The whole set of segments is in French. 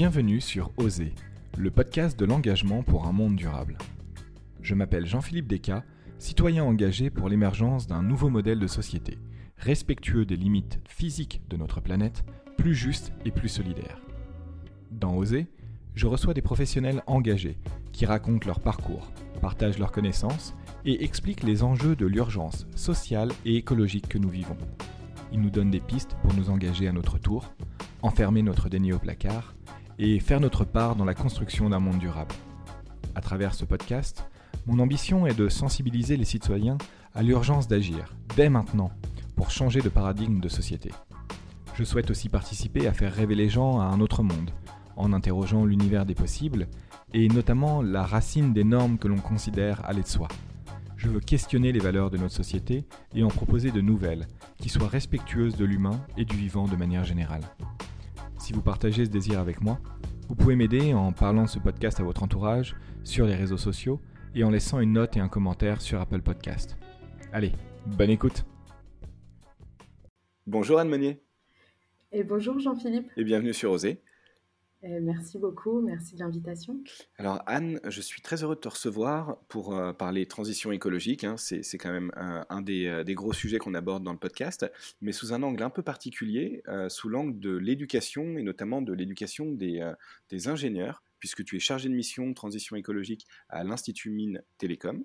Bienvenue sur Oser, le podcast de l'engagement pour un monde durable. Je m'appelle Jean-Philippe Descas, citoyen engagé pour l'émergence d'un nouveau modèle de société, respectueux des limites physiques de notre planète, plus juste et plus solidaire. Dans Oser, je reçois des professionnels engagés qui racontent leur parcours, partagent leurs connaissances et expliquent les enjeux de l'urgence sociale et écologique que nous vivons. Ils nous donnent des pistes pour nous engager à notre tour, enfermer notre déni au placard et faire notre part dans la construction d'un monde durable. À travers ce podcast, mon ambition est de sensibiliser les citoyens à l'urgence d'agir, dès maintenant, pour changer de paradigme de société. Je souhaite aussi participer à faire rêver les gens à un autre monde, en interrogeant l'univers des possibles, et notamment la racine des normes que l'on considère aller de soi. Je veux questionner les valeurs de notre société et en proposer de nouvelles, qui soient respectueuses de l'humain et du vivant de manière générale. Si vous partagez ce désir avec moi, vous pouvez m'aider en parlant de ce podcast à votre entourage, sur les réseaux sociaux, et en laissant une note et un commentaire sur Apple Podcast. Allez, bonne écoute Bonjour Anne Meunier. Et bonjour Jean-Philippe. Et bienvenue sur Oser. merci beaucoup, merci de l'invitation. Alors Anne, je suis très heureux de te recevoir pour euh, parler transition écologique. Hein. C'est, quand même un, des, euh, des, gros sujets qu'on aborde dans le podcast, mais sous un angle un peu particulier, euh, sous l'angle de l'éducation et notamment de l'éducation des, ingénieurs puisque tu es chargé de mission transition écologique à l'Institut Mines Télécom.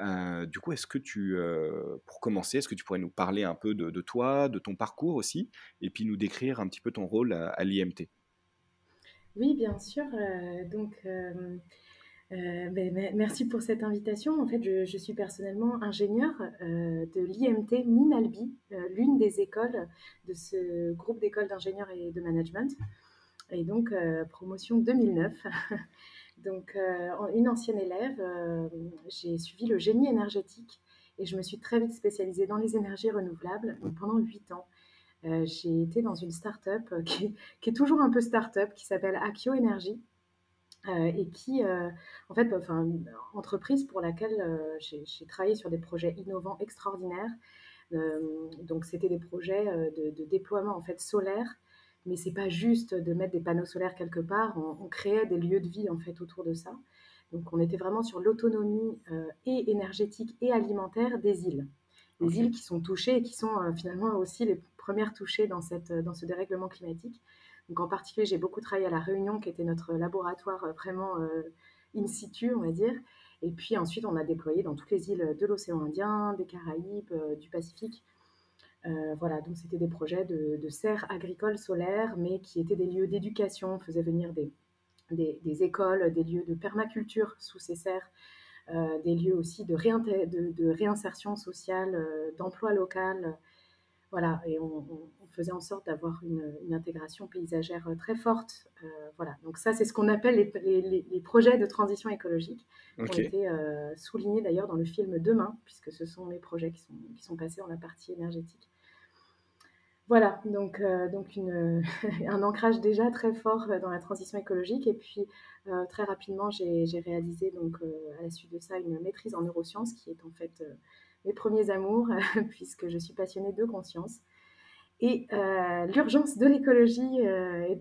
Euh, du coup, est-ce que tu, euh, pour commencer, est-ce que tu pourrais nous parler un peu de, toi, de ton parcours aussi, et puis nous décrire un petit peu ton rôle à, l'IMT Oui, bien sûr. Euh, donc, ben, merci pour cette invitation. En fait, je, suis personnellement ingénieure de l'IMT Minalbi, l'une des écoles de ce groupe d'écoles d'ingénieurs et de management. Et donc, euh, promotion 2009. donc, euh, une ancienne élève, euh, j'ai suivi le génie énergétique et je me suis très vite spécialisée dans les énergies renouvelables. Pendant huit ans, j'ai été dans une start-up qui, qui, est toujours un peu start-up, qui s'appelle Akio Energy. et qui, en fait, enfin, entreprise pour laquelle j'ai travaillé sur des projets innovants extraordinaires. donc, c'était des projets de, déploiement en fait solaire mais c'est pas juste de mettre des panneaux solaires quelque part. On, créait des lieux de vie en fait autour de ça. Donc on était vraiment sur l'autonomie euh, et énergétique et alimentaire des îles. Les îles qui sont touchées et qui sont euh, finalement aussi les premières touchées dans, cette, dans ce dérèglement climatique. Donc en particulier, j'ai beaucoup travaillé à La Réunion, qui était notre laboratoire euh, vraiment in situ, on va dire. Et puis ensuite, on a déployé dans toutes les îles de l'océan Indien, des Caraïbes, du Pacifique. Euh, voilà, donc c'était des projets de, serres agricoles solaires, mais qui étaient des lieux d'éducation. On faisait venir des, des, écoles, des lieux de permaculture sous ces serres, euh, des lieux aussi de, de, réinsertion sociale, euh, d'emploi local. Voilà, et on, faisait en sorte d'avoir une, intégration paysagère très forte. voilà, donc ça, c'est ce qu'on appelle les, projets de transition écologique, qui ont été soulignés d'ailleurs dans le film Demain, puisque ce sont les projets qui sont, qui sont passés dans la partie énergétique. Voilà, donc, euh, donc un ancrage déjà très fort euh, dans la transition écologique. Et puis, euh, très rapidement, j'ai réalisé, donc, à la suite de ça, une maîtrise en neurosciences, qui est en fait mes premiers amours, puisque je suis passionnée de conscience. Et l'urgence de l'écologie et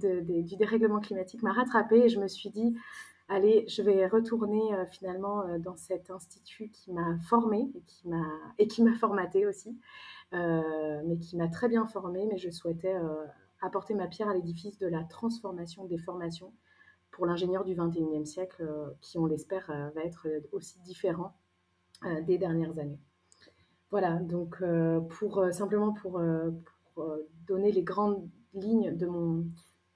du dérèglement climatique m'a rattrapée et je me suis dit, allez, je vais retourner finalement dans cet institut qui m'a formée et qui m'a formatée aussi. Euh, mais qui m'a très bien formée. Mais je souhaitais euh, apporter ma pierre à l'édifice de la transformation des formations pour l'ingénieur du 21e siècle, euh, qui, on l'espère, va être aussi différent des dernières années. Voilà, donc simplement pour, donner les grandes lignes de mon,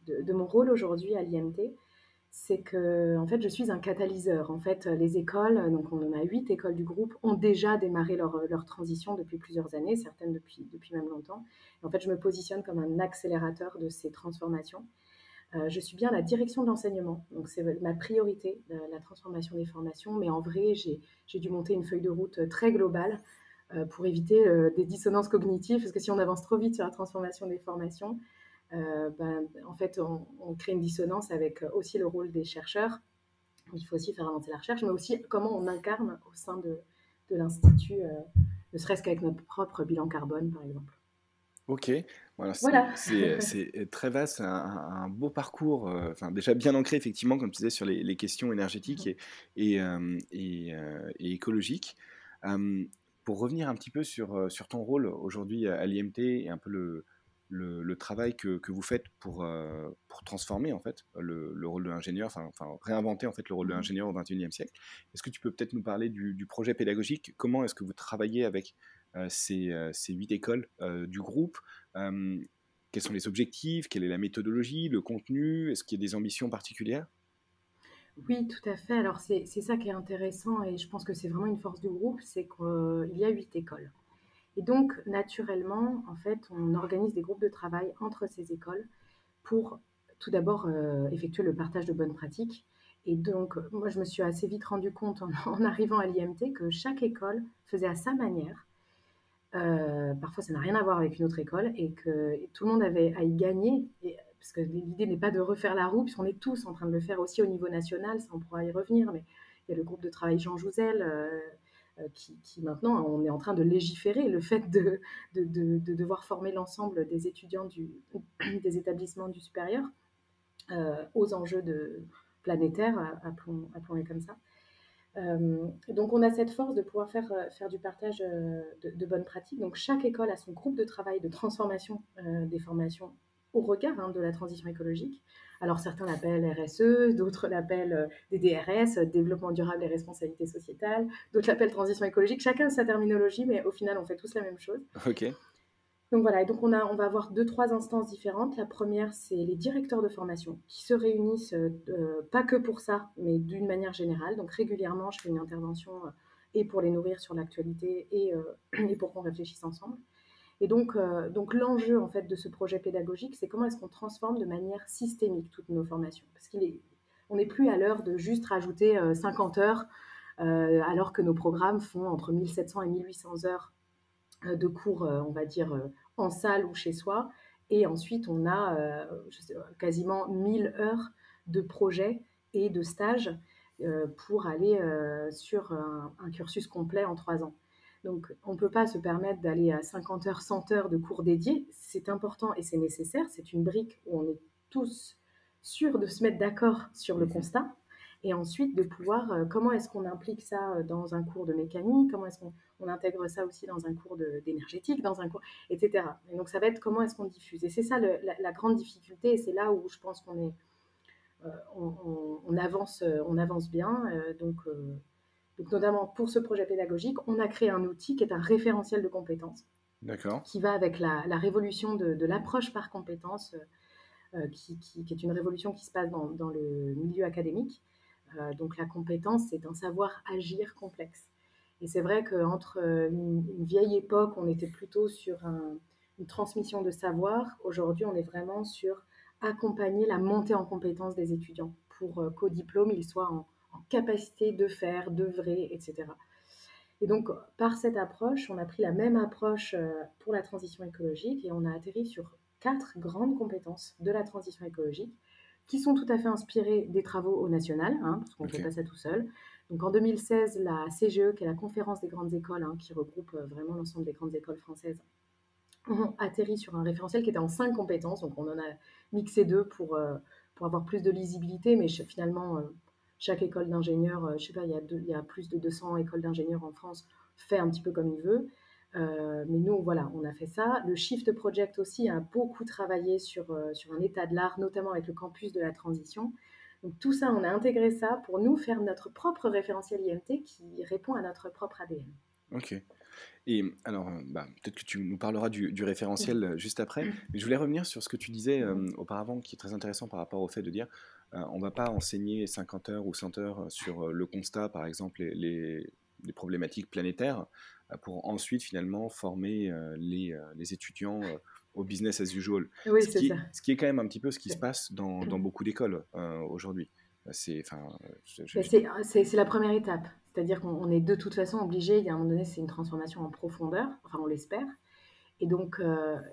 de mon rôle aujourd'hui à l'IMT, c'est que en fait, je suis un catalyseur. En fait, les écoles, donc on en a huit écoles du groupe, ont déjà démarré leur, leur transition depuis plusieurs années, certaines depuis, depuis même longtemps. en fait, je me positionne comme un accélérateur de ces transformations. Euh, je suis bien la direction de l'enseignement, donc c'est ma priorité, la, transformation des formations. Mais en vrai, j'ai dû monter une feuille de route très globale euh, pour éviter euh, des dissonances cognitives, parce que si on avance trop vite sur la transformation des formations, euh, ben, en fait, on, crée une dissonance avec aussi le rôle des chercheurs. Il faut aussi faire avancer la recherche, mais aussi comment on incarne au sein de, de l'Institut, euh, ne serait-ce qu'avec notre propre bilan carbone, par exemple. Ok, voilà, c'est très vaste, un, un beau parcours, enfin déjà bien ancré effectivement, comme tu disais, sur les, questions énergétiques mmh et, et, et, écologiques. pour revenir un petit peu sur, sur ton rôle aujourd'hui à l'IMT et un peu le, le, travail que, que, vous faites pour, euh, pour transformer en fait le, le rôle de l'ingénieur, enfin, enfin, réinventer en fait le rôle de mmh. l'ingénieur au XXIe siècle. Est-ce que tu peux peut-être nous parler du, du projet pédagogique? Comment est-ce que vous travaillez avec euh, ces, euh, ces, huit écoles du groupe? Quels sont les objectifs? Quelle est la méthodologie, le contenu? Est-ce qu'il y a des ambitions particulières? Oui, tout à fait. Alors c'est ça qui est intéressant et je pense que c'est vraiment une force du groupe, c'est qu'il y a huit écoles. Et donc, naturellement, en fait, on organise des groupes de travail entre ces écoles pour tout d'abord euh, effectuer le partage de bonnes pratiques. Et donc, moi, je me suis assez vite rendu compte en, arrivant à l'IMT que chaque école faisait à sa manière. Euh, parfois, ça n'a rien à voir avec une autre école et que tout le monde avait à y gagner. parce que l'idée n'est pas de refaire la roue, puisqu'on est tous en train de le faire aussi au niveau national, ça on pourra y revenir. Mais il y a le groupe de travail Jean Jouzel. Euh, euh, qui, maintenant, on est en train de légiférer le fait de, de, devoir former l'ensemble des étudiants des établissements du supérieur euh, aux enjeux planétaires, appelons, les comme ça. Euh, donc on a cette force de pouvoir faire, faire du partage de, bonnes pratiques. Donc chaque école a son groupe de travail de transformation des formations au regard hein, de la transition écologique. Alors certains l'appellent RSE, d'autres l'appellent euh, DDRS, développement durable et responsabilité sociétale, d'autres l'appellent transition écologique. Chacun a sa terminologie, mais au final, on fait tous la même chose. Ok. Donc voilà, et donc on, a, on va avoir deux, trois instances différentes. La première, c'est les directeurs de formation qui se réunissent, euh, euh, pas que pour ça, mais d'une manière générale. Donc régulièrement, je fais une intervention et pour les nourrir sur l'actualité et, et pour qu'on réfléchisse ensemble. Et donc, euh, donc l'enjeu en fait de ce projet pédagogique, c'est comment est-ce qu'on transforme de manière systémique toutes nos formations. Parce qu'on est, n'est plus à l'heure de juste rajouter 50 euh, heures, euh, alors que nos programmes font entre 1700 et 1800 heures de cours, on va dire, en salle ou chez soi. Et ensuite, on a quasiment 1000 heures de projets et de stages pour aller sur un cursus complet en trois ans. Donc, on ne peut pas se permettre d'aller à 50 heures, 100 heures de cours dédiés. C'est important et c'est nécessaire. C'est une brique où on est tous sûrs de se mettre d'accord sur le mhm. constat. Et ensuite, de pouvoir, euh, comment est-ce qu'on implique ça euh, dans un cours de mécanique? Comment est-ce qu'on intègre ça aussi dans un cours d'énergétique, dans un cours, etc. Et donc, ça va être comment est-ce qu'on diffuse. Et c'est ça la, grande difficulté. Et c'est là où je pense qu'on est, euh, on, avance, on avance bien. donc, donc, notamment pour ce projet pédagogique, on a créé un outil qui est un référentiel de compétences. Qui va avec la, révolution de, l'approche par compétences, euh, euh, qui, est une révolution qui se passe dans, le milieu académique. Euh, donc la compétence, c'est un savoir agir complexe. Et c'est vrai qu'entre une, une, vieille époque, on était plutôt sur une transmission de savoir. Aujourd'hui, on est vraiment sur accompagner la montée en compétences des étudiants pour qu'au diplôme, ils soient en, capacité de faire, d'œuvrer, etc. Et donc, par cette approche, on a pris la même approche euh, pour la transition écologique et on a atterri sur quatre grandes compétences de la transition écologique qui sont tout à fait inspirées des travaux au national, hein, parce qu'on ne fait pas ça tout seul. Donc en 2016, la CGE, qui est la conférence des grandes écoles, hein, qui regroupe euh, vraiment l'ensemble des grandes écoles françaises, ont atterri sur un référentiel qui était en cinq compétences. Donc on en a mixé deux pour, euh, pour avoir plus de lisibilité, mais finalement, chaque école d'ingénieurs, euh, je sais pas, il y, a il y a plus de 200 écoles d'ingénieurs en France, fait un petit peu comme il veut. Euh, mais nous, voilà, on a fait ça. Le Shift Project aussi a beaucoup travaillé sur, euh, sur un état de l'art, notamment avec le campus de la transition. Donc tout ça, on a intégré ça pour nous faire notre propre référentiel IMT qui répond à notre propre ADN. Ok. Et alors, bah, peut-être que tu nous parleras du, du référentiel juste après, mais je voulais revenir sur ce que tu disais auparavant, qui est très intéressant par rapport au fait de dire on ne va pas enseigner 50 heures ou 100 heures sur euh, le constat, par exemple, les, problématiques planétaires, euh, pour ensuite finalement former les, étudiants au business as usual. Oui, ce, qui, ça. ce qui est quand même un petit peu ce qui se passe dans, beaucoup d'écoles aujourd'hui. C'est la première étape. C'est-à-dire qu'on est de toute façon obligé, il y a un moment donné, c'est une transformation en profondeur, enfin on l'espère. Et donc,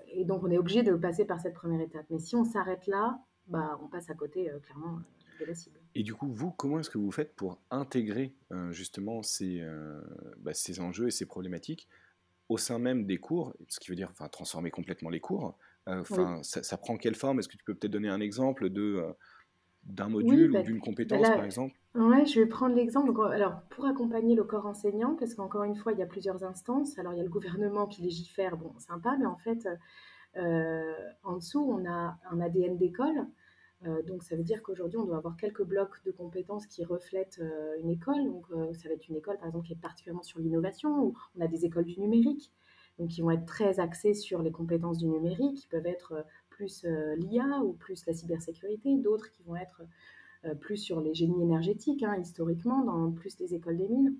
et donc on est obligé de passer par cette première étape. Mais si on s'arrête là, bah, on passe à côté euh, clairement euh, de la cible. Et du coup, vous, comment est-ce que vous faites pour intégrer euh, justement ces, bah, ces enjeux et ces problématiques au sein même des cours, ce qui veut dire enfin, transformer complètement les cours. Enfin, ça, prend quelle forme? Est-ce que tu peux peut-être donner un exemple de d'un module ou bah, d'une compétence, bah par exemple? Oui, je vais prendre l'exemple. Alors, pour accompagner le corps enseignant, parce qu'encore une fois, il y a plusieurs instances. Alors, il y a le gouvernement qui légifère, bon, sympa, mais en fait, en dessous, on a un ADN d'école. Euh, donc, ça veut dire qu'aujourd'hui, on doit avoir quelques blocs de compétences qui reflètent euh, une école. Donc, ça va être une école, par exemple, qui est particulièrement sur l'innovation, ou on a des écoles du numérique, donc qui vont être très axées sur les compétences du numérique, qui peuvent être plus l'IA ou plus la cybersécurité, d'autres qui vont être plus sur les génies énergétiques, hein, historiquement, dans plus les écoles des mines.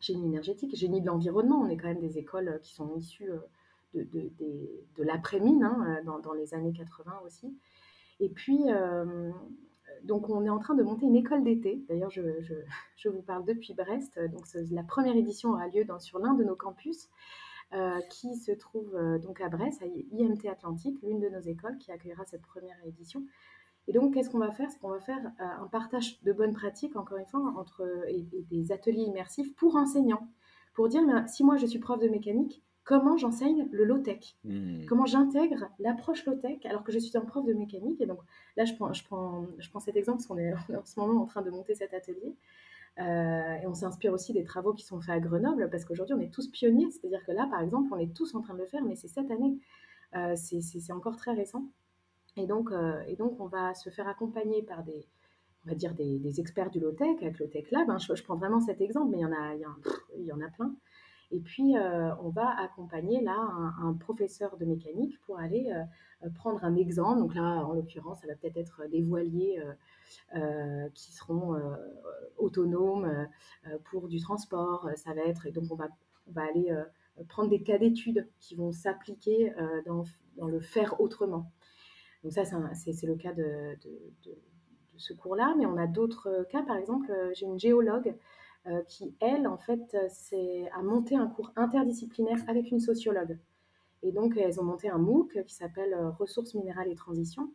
Génie énergétique, génie de l'environnement, on est quand même des écoles qui sont issues de, de, de l'après-mine, hein, dans, les années 80 aussi. Et puis, donc on est en train de monter une école d'été. D'ailleurs, je, je, je, vous parle depuis Brest. Donc la première édition aura lieu dans, sur l'un de nos campus. Euh, qui se trouve euh, donc à Brest, à IMT Atlantique, l'une de nos écoles qui accueillera cette première édition. Et donc, qu'est-ce qu'on va faire? C'est qu'on va faire euh, un partage de bonnes pratiques, encore une fois, entre, et, des ateliers immersifs pour enseignants. Pour dire, ben, si moi je suis prof de mécanique, comment j'enseigne le low-tech mmh. Comment j'intègre l'approche low-tech alors que je suis un prof de mécanique Et donc, là, je prends, je prends, je prends cet exemple parce qu'on est en ce moment en train de monter cet atelier. Euh, et on s'inspire aussi des travaux qui sont faits à Grenoble, parce qu'aujourd'hui, on est tous pionniers. C'est-à-dire que là, par exemple, on est tous en train de le faire, mais c'est cette année. Euh, c'est encore très récent. Et donc, euh, et donc, on va se faire accompagner par des, on va dire des, experts du low-tech, avec le Tech Lab. Hein. Je, prends vraiment cet exemple, mais il y en a, il y, il y en a plein. Et puis, on va accompagner là un, professeur de mécanique pour aller prendre un exemple. Donc là, en l'occurrence, ça va peut-être être des voiliers euh, qui seront euh, autonomes euh, pour du transport. Ça va être, et donc on va, on va aller prendre des cas d'études qui vont s'appliquer dans, dans, le faire autrement. Donc ça, c'est le cas de, ce cours-là, mais on a d'autres cas. Par exemple, j'ai une géologue qui, elle, en fait, a monté un cours interdisciplinaire avec une sociologue. Et donc, elles ont monté un MOOC qui s'appelle Ressources minérales et transition,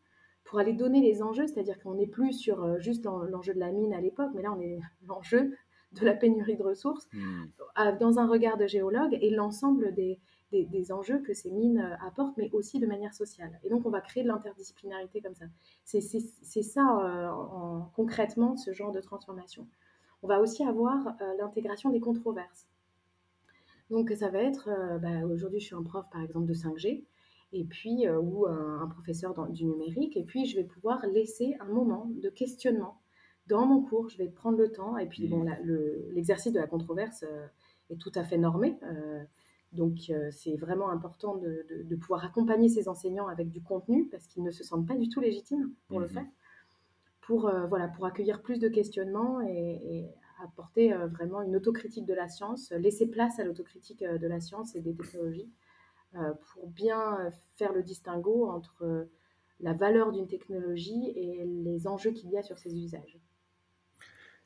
pour aller donner les enjeux, c'est-à-dire qu'on n'est plus sur euh, juste l'enjeu de la mine à l'époque, mais là on est l'enjeu de la pénurie de ressources hmm. dans un regard de géologue et l'ensemble des, des, enjeux que ces mines euh, apportent, mais aussi de manière sociale. Et donc on va créer de l'interdisciplinarité comme ça. C'est ça euh, en, concrètement ce genre de transformation. On va aussi avoir l'intégration des controverses. Donc ça va être, bah, aujourd'hui je suis un prof par exemple de 5G, et puis, euh, ou un, professeur du numérique. Et puis, je vais pouvoir laisser un moment de questionnement dans mon cours. Je vais prendre le temps. Et puis, bon, mmh. l'exercice de la controverse euh, est tout à fait normé. Euh, donc, c'est vraiment important de, pouvoir accompagner ces enseignants avec du contenu parce qu'ils ne se sentent pas du tout légitimes pour le mmh faire. Pour, voilà, pour accueillir plus de questionnements et, apporter vraiment une autocritique de la science, laisser place à l'autocritique de la science et des technologies euh, pour bien faire le distinguo entre euh, la valeur d'une technologie et les enjeux qu'il y a sur ses usages.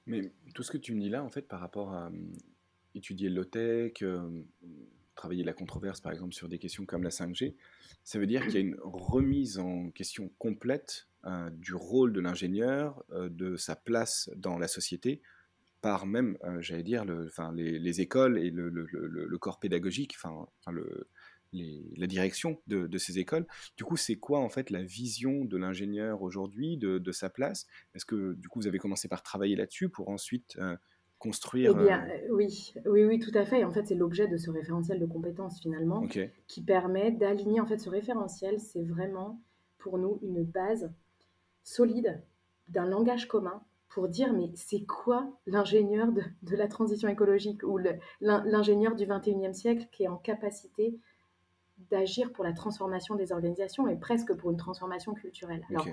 Mais tout ce que tu me dis là, en fait, par rapport à euh, étudier le tech travailler la controverse, par exemple, sur des questions comme la 5G, ça veut dire qu'il y a une remise en question complète du rôle de l'ingénieur, de sa place dans la société, par même, j'allais dire, le, les, écoles et le, le, le corps pédagogique, enfin, la direction de, ces écoles. Du coup, c'est quoi en fait la vision de l'ingénieur aujourd'hui, de, sa place? Est-ce que du coup, vous avez commencé par travailler là-dessus pour ensuite euh, construire eh bien, euh, oui, oui, oui, tout à fait. En fait, c'est l'objet de ce référentiel de compétences finalement, qui permet d'aligner en fait ce référentiel. C'est vraiment pour nous une base solide d'un langage commun pour dire mais c'est quoi l'ingénieur de, de, la transition écologique ou l'ingénieur du 21e siècle qui est en capacité d'agir pour la transformation des organisations et presque pour une transformation culturelle? Alors,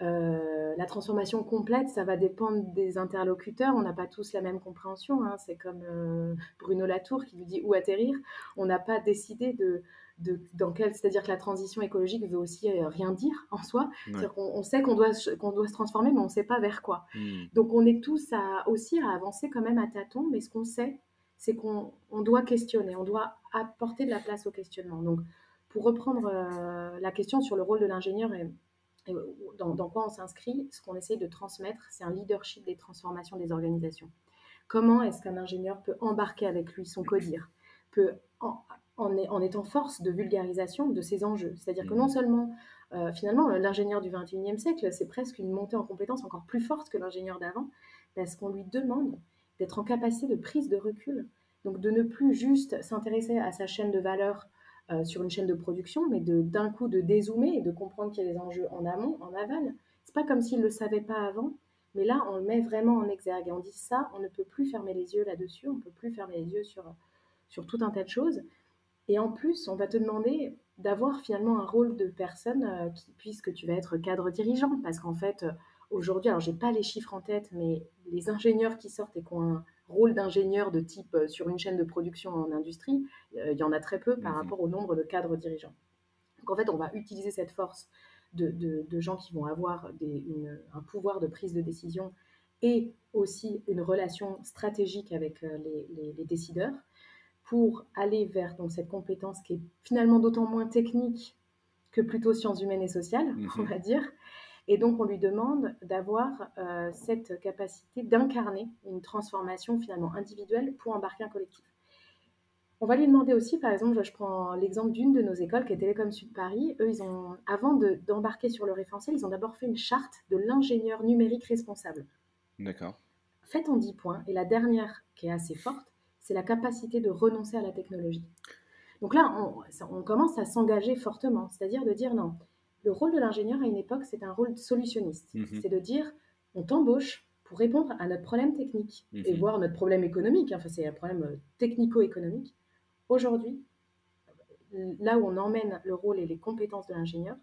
euh, la transformation complète, ça va dépendre des interlocuteurs. On n'a pas tous la même compréhension. Hein. C'est comme euh, Bruno Latour qui nous dit où atterrir? On n'a pas décidé de, de dans quel, c'est-à-dire que la transition écologique veut aussi euh, rien dire en soi. on sait qu'on doit, qu'on doit se transformer, mais on ne sait pas vers quoi. Hmm. Donc on est tous à, aussi à avancer quand même à tâtons, mais ce qu'on sait, c'est qu'on doit questionner, on doit apporter de la place au questionnement. Donc, pour reprendre euh, la question sur le rôle de l'ingénieur et, dans, quoi on s'inscrit, ce qu'on essaye de transmettre, c'est un leadership des transformations des organisations. Comment est-ce qu'un ingénieur peut embarquer avec lui son codir, peut en, en, étant force de vulgarisation de ces enjeux. C'est-à-dire que non Mhm. seulement, euh, finalement, l'ingénieur du 21e siècle, c'est presque une montée en compétence encore plus forte que l'ingénieur d'avant, parce qu'on lui demande d'être en capacité de prise de recul, donc de ne plus juste s'intéresser à sa chaîne de valeur euh, sur une chaîne de production, mais d'un coup de dézoomer et de comprendre qu'il y a des enjeux en amont, en aval. C'est pas comme s'il ne le savait pas avant, mais là, on le met vraiment en exergue. Et on dit ça, on ne peut plus fermer les yeux là-dessus, on ne peut plus fermer les yeux sur, sur tout un tas de choses. Et en plus, on va te demander d'avoir finalement un rôle de personne, euh, qui, puisque tu vas être cadre dirigeant. Parce qu'en fait, euh, aujourd'hui, alors j'ai pas les chiffres en tête, mais les ingénieurs qui sortent et qui ont un rôle d'ingénieur de type euh, sur une chaîne de production en industrie, il y en a très peu par Mhm. rapport au nombre de cadres dirigeants. Donc en fait, on va utiliser cette force de, de- de gens qui vont avoir des- une- un pouvoir de prise de décision et aussi une relation stratégique avec les, les- les décideurs pour aller vers donc, cette compétence qui est finalement d'autant moins technique que plutôt sciences humaines et sociales, Mhm. on va dire. Et donc on lui demande d'avoir euh, cette capacité d'incarner une transformation finalement individuelle pour embarquer un collectif. On va lui demander aussi, par exemple, je prends l'exemple d'une de nos écoles qui est Télécom Sud Paris. Eux, ils ont, avant de- d'embarquer sur le référentiel, ils ont d'abord fait une charte de l'ingénieur numérique responsable D'accord. faite en 10 points. Et la dernière, qui est assez forte, c'est la capacité de renoncer à la technologie. Donc là, on, commence à s'engager fortement, c'est-à-dire de dire non. Le rôle de l'ingénieur à une époque, c'est un rôle solutionniste. Mhm. C'est de dire, on t'embauche pour répondre à notre problème technique et Mhm. voir notre problème économique. Enfin, c'est un problème euh, technico-économique. Aujourd'hui, là où on emmène le rôle et les compétences de l'ingénieur,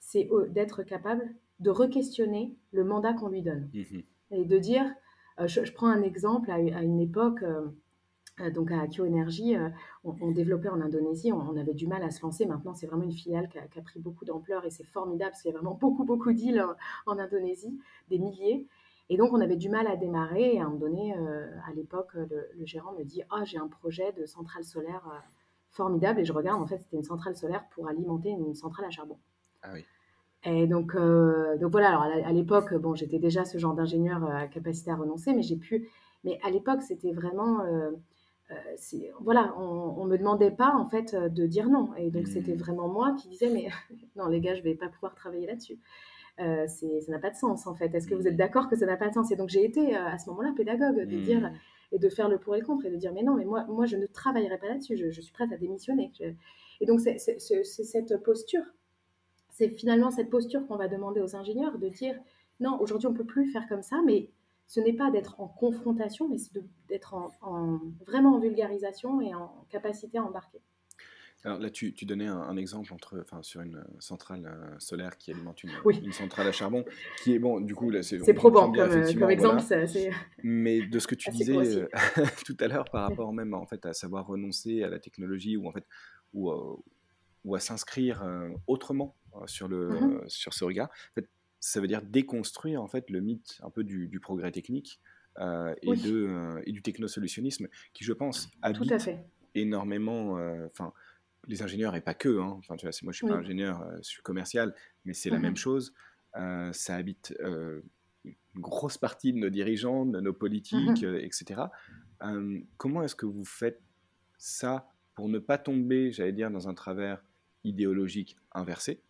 c'est euh, d'être capable de re-questionner le mandat qu'on lui donne Mhm. et de dire, euh, je, prends un exemple, à, une époque, donc à Akio Energy, euh, on, on développait en Indonésie, on, on avait du mal à se lancer. Maintenant, c'est vraiment une filiale qui a, qui a pris beaucoup d'ampleur et c'est formidable parce qu'il y a vraiment beaucoup, beaucoup d'îles en, en Indonésie, des milliers. Et donc, on avait du mal à démarrer. Et à un moment donné, euh, à l'époque, le, le gérant me dit Ah, j'ai un projet de centrale solaire euh, formidable. Et je regarde, en fait, c'était une centrale solaire pour alimenter une centrale à charbon. Ah oui. Et donc, euh, donc voilà, alors à l'époque, bon, j'étais déjà ce genre d'ingénieur euh, à capacité à renoncer, mais j'ai pu. Mais à l'époque, c'était vraiment. Euh, voilà, on, on me demandait pas en fait euh, de dire non. Et donc, c'était vraiment moi qui disais, mais non, les gars, je vais pas pouvoir travailler là-dessus. Euh, ça n'a pas de sens en fait. Est-ce que vous êtes d'accord que ça n'a pas de sens? Et donc, j'ai été euh, à ce moment-là pédagogue de dire et de faire le pour et le contre et de dire mais non mais moi moi je ne travaillerai pas là-dessus je, je suis prête à démissionner Je- et donc c'est c'est- c'est- c'est cette posture c'est finalement cette posture qu'on va demander aux ingénieurs de dire non aujourd'hui on peut plus faire comme ça mais ce n'est pas d'être en confrontation mais c'est d'être en, en- vraiment en vulgarisation et en capacité à embarquer Alors là, tu, tu donnais un, un exemple entre, enfin, sur une centrale euh, solaire qui alimente une, Oui. une centrale à charbon, qui est bon, du coup, là, c'est probant bien, comme, euh, comme exemple voilà. ça, c'est Mais de ce que tu disais euh, tout à l'heure par rapport même en fait à savoir renoncer à la technologie ou en fait ou, ou à s'inscrire autrement sur le Mhm. euh, sur ce regard, en fait, ça veut dire déconstruire en fait le mythe un peu du, du progrès technique euh, et Oui. de euh, et du technosolutionnisme qui je pense tout à habite fait énormément euh, enfin les ingénieurs et pas que hein. tu vois moi je suis pas ingénieur euh, je suis commercial mais c'est la Mhm. même chose Euh, ça habite euh, une grosse partie de nos dirigeants de nos politiques euh, etc Euh, comment est-ce que vous faites ça pour ne pas tomber j'allais dire dans un travers idéologique inversé.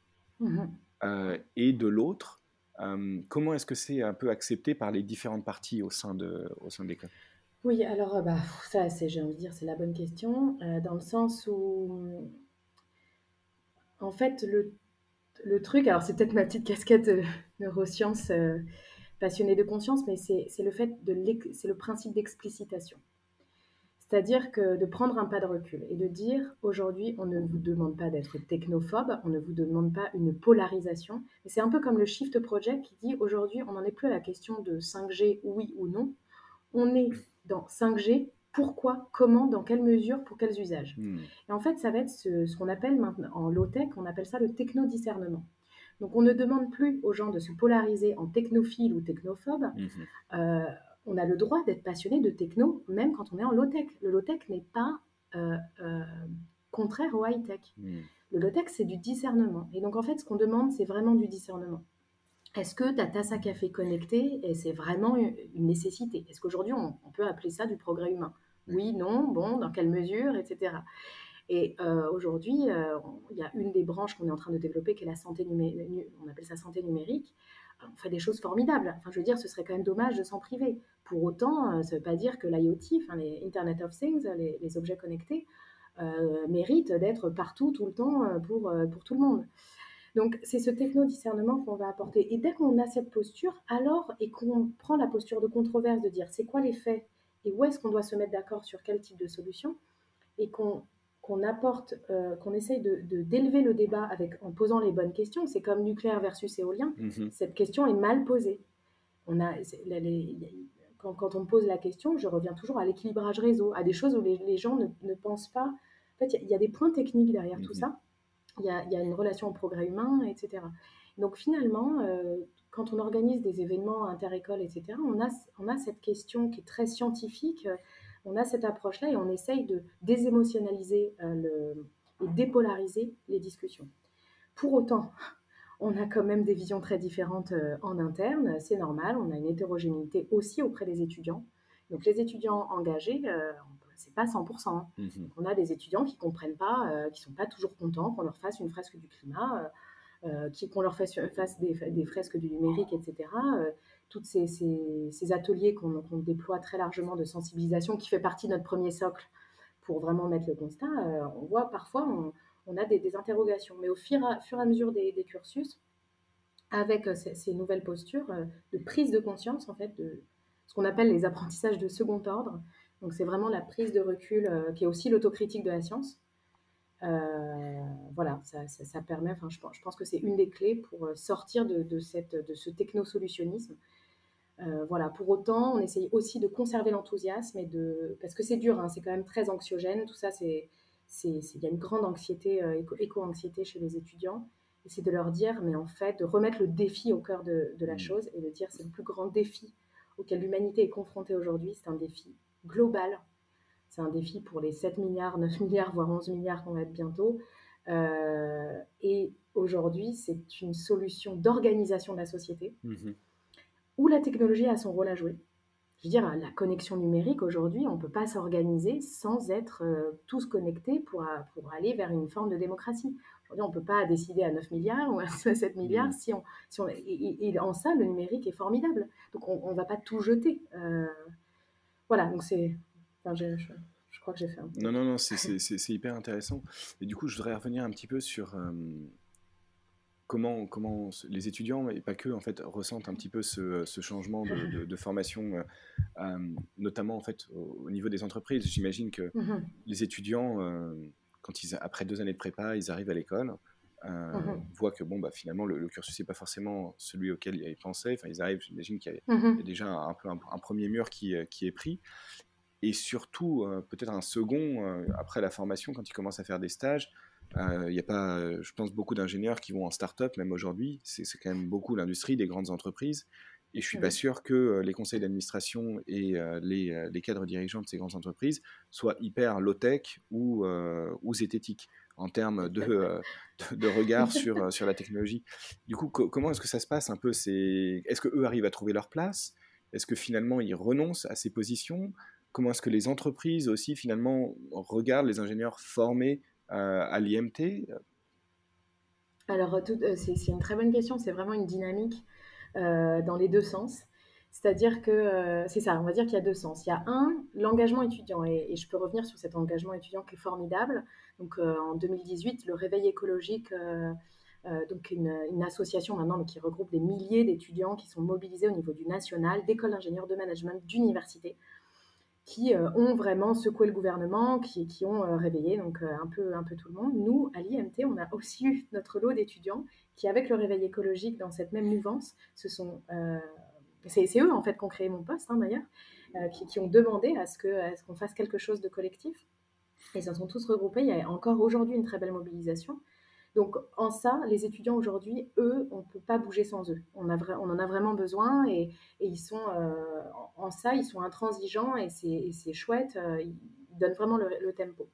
Euh, et de l'autre euh, comment est-ce que c'est un peu accepté par les différentes parties au sein de au sein de l'école? Oui, alors euh, bah, ça, c'est, j'ai envie de dire, c'est la bonne question, euh, dans le sens où, en fait, le, truc, alors c'est peut-être ma petite casquette neurosciences passionnée de conscience, mais c'est, le fait de c'est le principe d'explicitation. C'est-à-dire que de prendre un pas de recul et de dire aujourd'hui, on ne vous demande pas d'être technophobe, on ne vous demande pas une polarisation. Et c'est un peu comme le Shift Project qui dit aujourd'hui, on n'en est plus à la question de 5G, oui ou non. On est dans 5G, pourquoi, comment, dans quelle mesure, pour quels usages. Hmm. Et en fait, ça va être ce, ce qu'on appelle maintenant en low-tech, on appelle ça le techno-discernement. Donc on ne demande plus aux gens de se polariser en technophile ou technophobe. Mhm. Euh, on a le droit d'être passionné de techno, même quand on est en low-tech. Le low-tech n'est pas euh, euh, contraire au high-tech. Hmm. Le low-tech, c'est du discernement. Et donc, en fait, ce qu'on demande, c'est vraiment du discernement. Est-ce que ta tasse à café connectée, et c'est vraiment une nécessité? Est-ce qu'aujourd'hui, on, on peut appeler ça du progrès humain? Oui, non, bon, dans quelle mesure, etc. Et aujourd'hui, il y a une des branches qu'on est en train de développer qui est la santé numérique, on appelle ça santé numérique. On fait des choses formidables. Enfin, je veux dire, ce serait quand même dommage de s'en priver. Pour autant, ça ne veut pas dire que l'IoT, enfin, les Internet of Things, les, objets connectés, méritent d'être partout, tout le temps, pour, pour tout le monde. Donc, c'est ce techno-discernement qu'on va apporter. Et dès qu'on a cette posture, alors, et qu'on prend la posture de controverse, de dire c'est quoi les faits et où est-ce qu'on doit se mettre d'accord sur quel type de solution, et qu'on qu'on apporte, euh, qu'on essaye de, d'élever le débat avec, en posant les bonnes questions. C'est comme nucléaire versus éolien. Mhm. Cette question est mal posée. On a, quand, quand, on me pose la question, je reviens toujours à l'équilibrage réseau, à des choses où les, gens ne, ne, pensent pas. En fait, il y, a des points techniques derrière tout mhm. ça. Il y, a, y a, une relation au progrès humain, etc. Donc finalement, euh, quand on organise des événements inter-écoles, etc., on a, on a cette question qui est très scientifique on a cette approche-là et on essaye de désémotionnaliser euh, et dépolariser les discussions. Pour autant, on a quand même des visions très différentes euh, en interne, c'est normal, on a une hétérogénéité aussi auprès des étudiants. Donc les étudiants engagés, euh, c'est pas 100%. Hein. Mhm. On a des étudiants qui comprennent pas, qui sont pas toujours contents qu'on leur fasse une fresque du climat, qu'on leur fasse, des, fresques du numérique, etc tous ces, ateliers qu'on déploie très largement de sensibilisation, qui fait partie de notre premier socle pour vraiment mettre le constat, euh, on voit parfois, on, a des, interrogations. Mais au fur, et à mesure des, cursus, avec euh, ces, nouvelles postures euh, de prise de conscience, en fait, de ce qu'on appelle les apprentissages de second ordre. Donc c'est vraiment la prise de recul qui est aussi l'autocritique de la science. voilà, ça, permet, enfin, je, pense, que c'est une des clés pour sortir de, cette, de ce technosolutionnisme euh, voilà, pour autant, on essaye aussi de conserver l'enthousiasme et de parce que c'est dur, hein, c'est quand même très anxiogène. Tout ça, c'est il y a une grande anxiété, euh, éco-anxiété chez les étudiants. Et c'est de leur dire, mais en fait, de remettre le défi au cœur de, la mmh. chose et de dire c'est le plus grand défi auquel l'humanité est confrontée aujourd'hui. C'est un défi global. C'est un défi pour les 7 milliards, 9 milliards, voire 11 milliards qu'on va être bientôt. Euh, et aujourd'hui, c'est une solution d'organisation de la société. Mmh où la technologie a son rôle à jouer. Je veux dire, la connexion numérique, aujourd'hui, on ne peut pas s'organiser sans être euh, tous connectés pour, euh, pour aller vers une forme de démocratie. Aujourd'hui, on ne peut pas décider à 9 milliards ou à 7 milliards mmh. si on... Si on et, en ça, le numérique est formidable. Donc, on ne va pas tout jeter. Euh, voilà, donc c'est... Enfin, je, je, crois que j'ai fait un... Non, non, non, c'est hyper intéressant. Et du coup, je voudrais revenir un petit peu sur comment, comment les étudiants, et pas que, en fait, ressentent un petit peu ce, changement de, formation, euh, euh, notamment en fait, au, niveau des entreprises. J'imagine que mmh les étudiants, euh, quand ils, après deux années de prépa, ils arrivent à l'école, mmh voient que bon, bah, finalement, le, cursus n'est pas forcément celui auquel ils pensaient. Enfin, ils arrivent, j'imagine qu'il y, a mmh déjà un, peu un, premier mur qui, qui est pris et surtout peut-être un second après la formation quand ils commencent à faire des stages il euh, y a pas, euh, je pense, beaucoup d'ingénieurs qui vont en start-up, même aujourd'hui. C'est quand même beaucoup l'industrie des grandes entreprises. Et je suis pas sûr que euh, les conseils d'administration et les, les, cadres dirigeants de ces grandes entreprises soient hyper low-tech ou, ou zététiques en termes de, de, regard sur, sur la technologie. Du coup, comment est-ce que ça se passe un peu Est-ce qu'eux arrivent à trouver leur place? Est-ce que finalement ils renoncent à ces positions? Comment est-ce que les entreprises aussi finalement regardent les ingénieurs formés euh, à l'IMT Alors, euh, euh, c'est une très bonne question. C'est vraiment une dynamique dans les deux sens. C'est-à-dire que c'est ça, on va dire qu'il y a deux sens. Il y a un, l'engagement étudiant, et, je peux revenir sur cet engagement étudiant qui est formidable. Donc en 2018, le Réveil écologique, donc une, une, association maintenant qui regroupe des milliers d'étudiants qui sont mobilisés au niveau du national, d'écoles d'ingénieurs, de management, d'universités, qui euh, ont vraiment secoué le gouvernement, qui, qui ont euh, réveillé donc euh, un peu un peu tout le monde. Nous, à l'IMT, on a aussi eu notre lot d'étudiants qui, avec le réveil écologique dans cette même mouvance, ce sont c'est eux en fait qui ont créé mon poste hein, d'ailleurs, qui, qui, ont demandé à ce que ce qu'on fasse quelque chose de collectif. Ils se sont tous regroupés. Il y a encore aujourd'hui une très belle mobilisation. Donc en ça, les étudiants aujourd'hui, eux, on ne peut pas bouger sans eux. On, a on en a vraiment besoin et, ils sont en ça, ils sont intransigeants et c'est chouette. Euh, ils donnent vraiment le, tempo.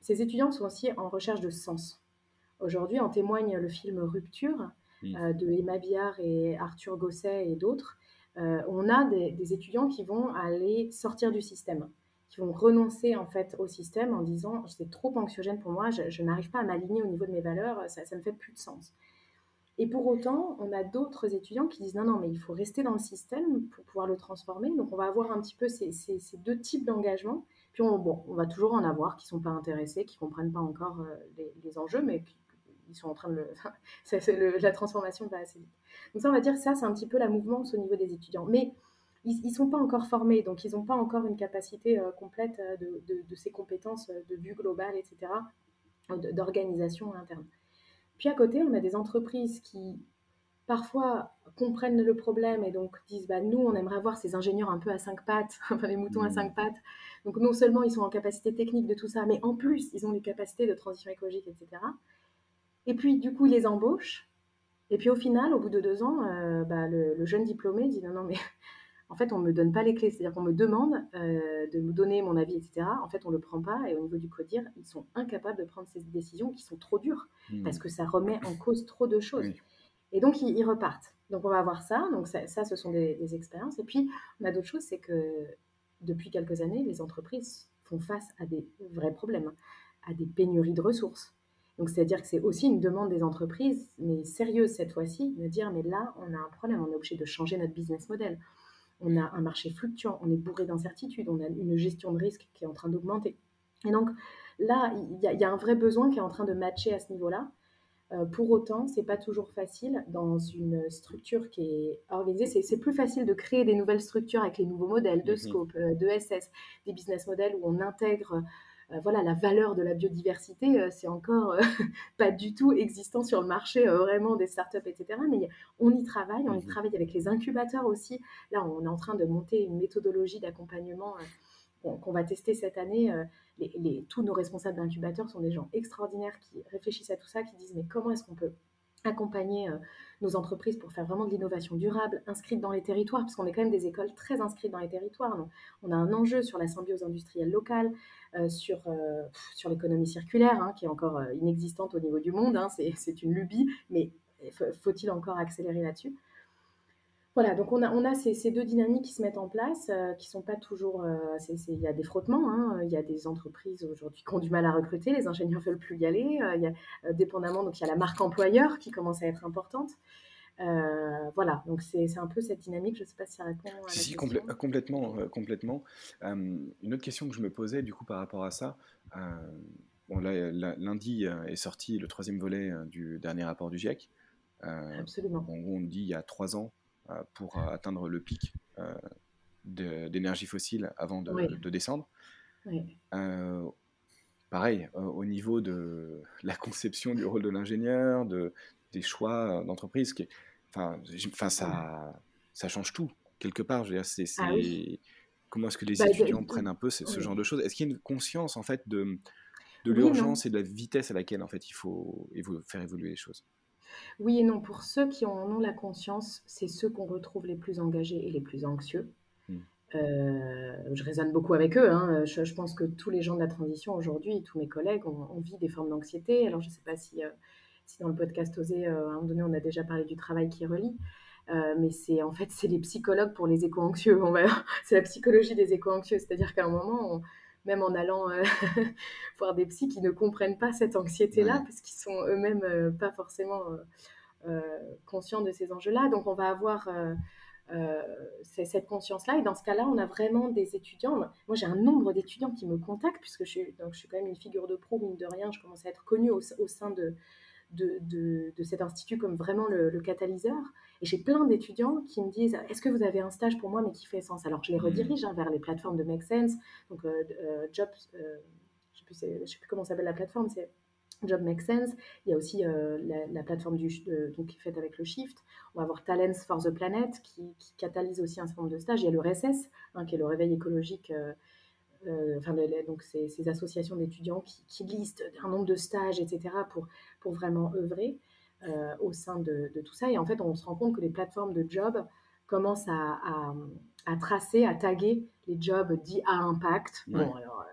Ces étudiants sont aussi en recherche de sens. Aujourd'hui, en témoigne le film Rupture euh, de Emma Biard et Arthur Gosset et d'autres. on a des, des, étudiants qui vont aller sortir du système, qui vont renoncer en fait au système en disant c'est trop anxiogène pour moi, je, n'arrive pas à m'aligner au niveau de mes valeurs, ça, ça ne fait plus de sens. Et pour autant, on a d'autres étudiants qui disent non, non, mais il faut rester dans le système pour pouvoir le transformer. Donc, on va avoir un petit peu ces, deux types d'engagement. Puis, on, bon, on va toujours en avoir qui ne sont pas intéressés, qui ne comprennent pas encore euh, les, enjeux, mais qui, ils sont en train de le. la transformation va assez vite. Donc, ça, on va dire ça, c'est un petit peu la mouvance au niveau des étudiants. Mais ils ne sont pas encore formés, donc ils n'ont pas encore une capacité euh, complète euh, de, de, ces compétences de vue globale, etc., d'organisation interne. Puis à côté, on a des entreprises qui parfois comprennent le problème et donc disent bah, nous, on aimerait avoir ces ingénieurs un peu à cinq pattes, enfin les moutons à cinq mmh. pattes. Donc non seulement ils sont en capacité technique de tout ça, mais en plus, ils ont les capacités de transition écologique, etc. Et puis, du coup, ils les embauchent. Et puis au final, au bout de deux ans, euh, bah, le, jeune diplômé dit non, non, mais en fait, on ne me donne pas les clés. C'est-à-dire qu'on me demande euh, de me donner mon avis, etc. En fait, on ne le prend pas. Et au niveau du CODIR, ils sont incapables de prendre ces décisions qui sont trop dures hmm. parce que ça remet en cause trop de choses. Et donc, ils, repartent. Donc, on va voir ça. Donc, ça, ce sont des, expériences. Et puis, on a d'autres choses, c'est que depuis quelques années, les entreprises font face à des vrais problèmes, à des pénuries de ressources. Donc, c'est-à-dire que c'est aussi une demande des entreprises, mais sérieuse cette fois-ci, de dire, mais là, on a un problème, on est obligé de changer notre business model on a un marché fluctuant, on est bourré d'incertitudes, on a une gestion de risque qui est en train d'augmenter. Et donc là, il y, a un vrai besoin qui est en train de matcher à ce niveau-là. Euh, pour autant, c'est pas toujours facile dans une structure qui est organisée. C'est plus facile de créer des nouvelles structures avec les nouveaux modèles de mhm. scope, euh, de SS, des business models où on intègre voilà, la valeur de la biodiversité, euh, c'est encore euh, pas du tout existant sur le marché vraiment des startups, etc. Mais on y travaille, on y mmh travaille avec les incubateurs aussi. Là, on est en train de monter une méthodologie d'accompagnement qu'on va tester cette année. Les, tous nos responsables d'incubateurs sont des gens extraordinaires qui réfléchissent à tout ça, qui disent mais comment est-ce qu'on peut accompagner nos entreprises pour faire vraiment de l'innovation durable, inscrite dans les territoires, parce qu'on est quand même des écoles très inscrites dans les territoires. on a un enjeu sur la symbiose industrielle locale, euh, sur, euh, sur l'économie circulaire, hein, qui est encore euh, inexistante au niveau du monde. Hein, c'est une lubie, mais faut-il encore accélérer là-dessus? Voilà, donc on a, on a ces, ces, deux dynamiques qui se mettent en place, qui sont pas toujours. Il y a des frottements, hein, il y a des entreprises aujourd'hui qui ont du mal à recruter, les ingénieurs veulent plus y aller. il y a, dépendamment, donc il y a la marque employeur qui commence à être importante. Euh, voilà, donc c'est un peu cette dynamique. Je ne sais pas si ça répond à la si, question. Euh, complètement, euh, complètement. une autre question que je me posais du coup par rapport à ça. bon, là, lundi est sorti le troisième volet du dernier rapport du GIEC. Absolument. En gros, on dit il y a trois ans pour atteindre le pic d'énergie fossile avant de, descendre. pareil, au niveau de la conception du rôle de l'ingénieur, de, des choix d'entreprise. Qui, enfin, ça, ça change tout quelque part. Je ah comment est-ce que les bah, étudiants prennent un peu ce, genre de choses? Est-ce qu'il y a une conscience en fait de, de l'urgence et de la vitesse à laquelle en fait il faut faire évoluer les choses? Oui et non. Pour ceux qui en ont la conscience, c'est ceux qu'on retrouve les plus engagés et les plus anxieux. Hmm. Euh, je raisonne beaucoup avec eux. Hein. Je, pense que tous les gens de la transition aujourd'hui, tous mes collègues, ont, vit des formes d'anxiété. Alors, je ne sais pas si euh, si dans le podcast Osé, euh, à un moment donné, on a déjà parlé du travail qui relie. Mais c'est en fait c'est les psychologues pour les éco-anxieux. c'est la psychologie des éco-anxieux, c'est-à-dire qu'à un moment, même en allant euh, voir des psys qui ne comprennent pas cette anxiété-là, parce qu'ils sont eux-mêmes pas forcément conscients de ces enjeux-là. Donc on va avoir cette conscience-là. Et dans ce cas-là, on a vraiment des étudiants. Moi, j'ai un nombre d'étudiants qui me contactent, puisque je suis, donc, je suis quand même une figure de proue, mine de rien. Je commence à être connue au sein de, de, cet institut comme vraiment le, catalyseur. Et j'ai plein d'étudiants qui me disent Est-ce que vous avez un stage pour moi, mais qui fait sens? Alors je les mmh. redirige hein, vers les plateformes de Make Sense, donc euh, euh, Jobs, euh, je ne sais, plus comment s'appelle la plateforme, c'est Job Make Sense. Il y a aussi la, plateforme du, donc, qui est faite avec le Shift. On va avoir Talents for the Planet qui, qui, catalyse aussi un certain nombre de stages. Il y a le RSS, hein, qui est le réveil écologique euh, enfin, donc ces, ces associations d'étudiants qui, listent un nombre de stages, etc., pour, pour vraiment œuvrer euh, au sein de, tout ça. Et en fait, on se rend compte que les plateformes de job commencent à, à, tracer, à taguer les jobs dits à impact. Bon, alors,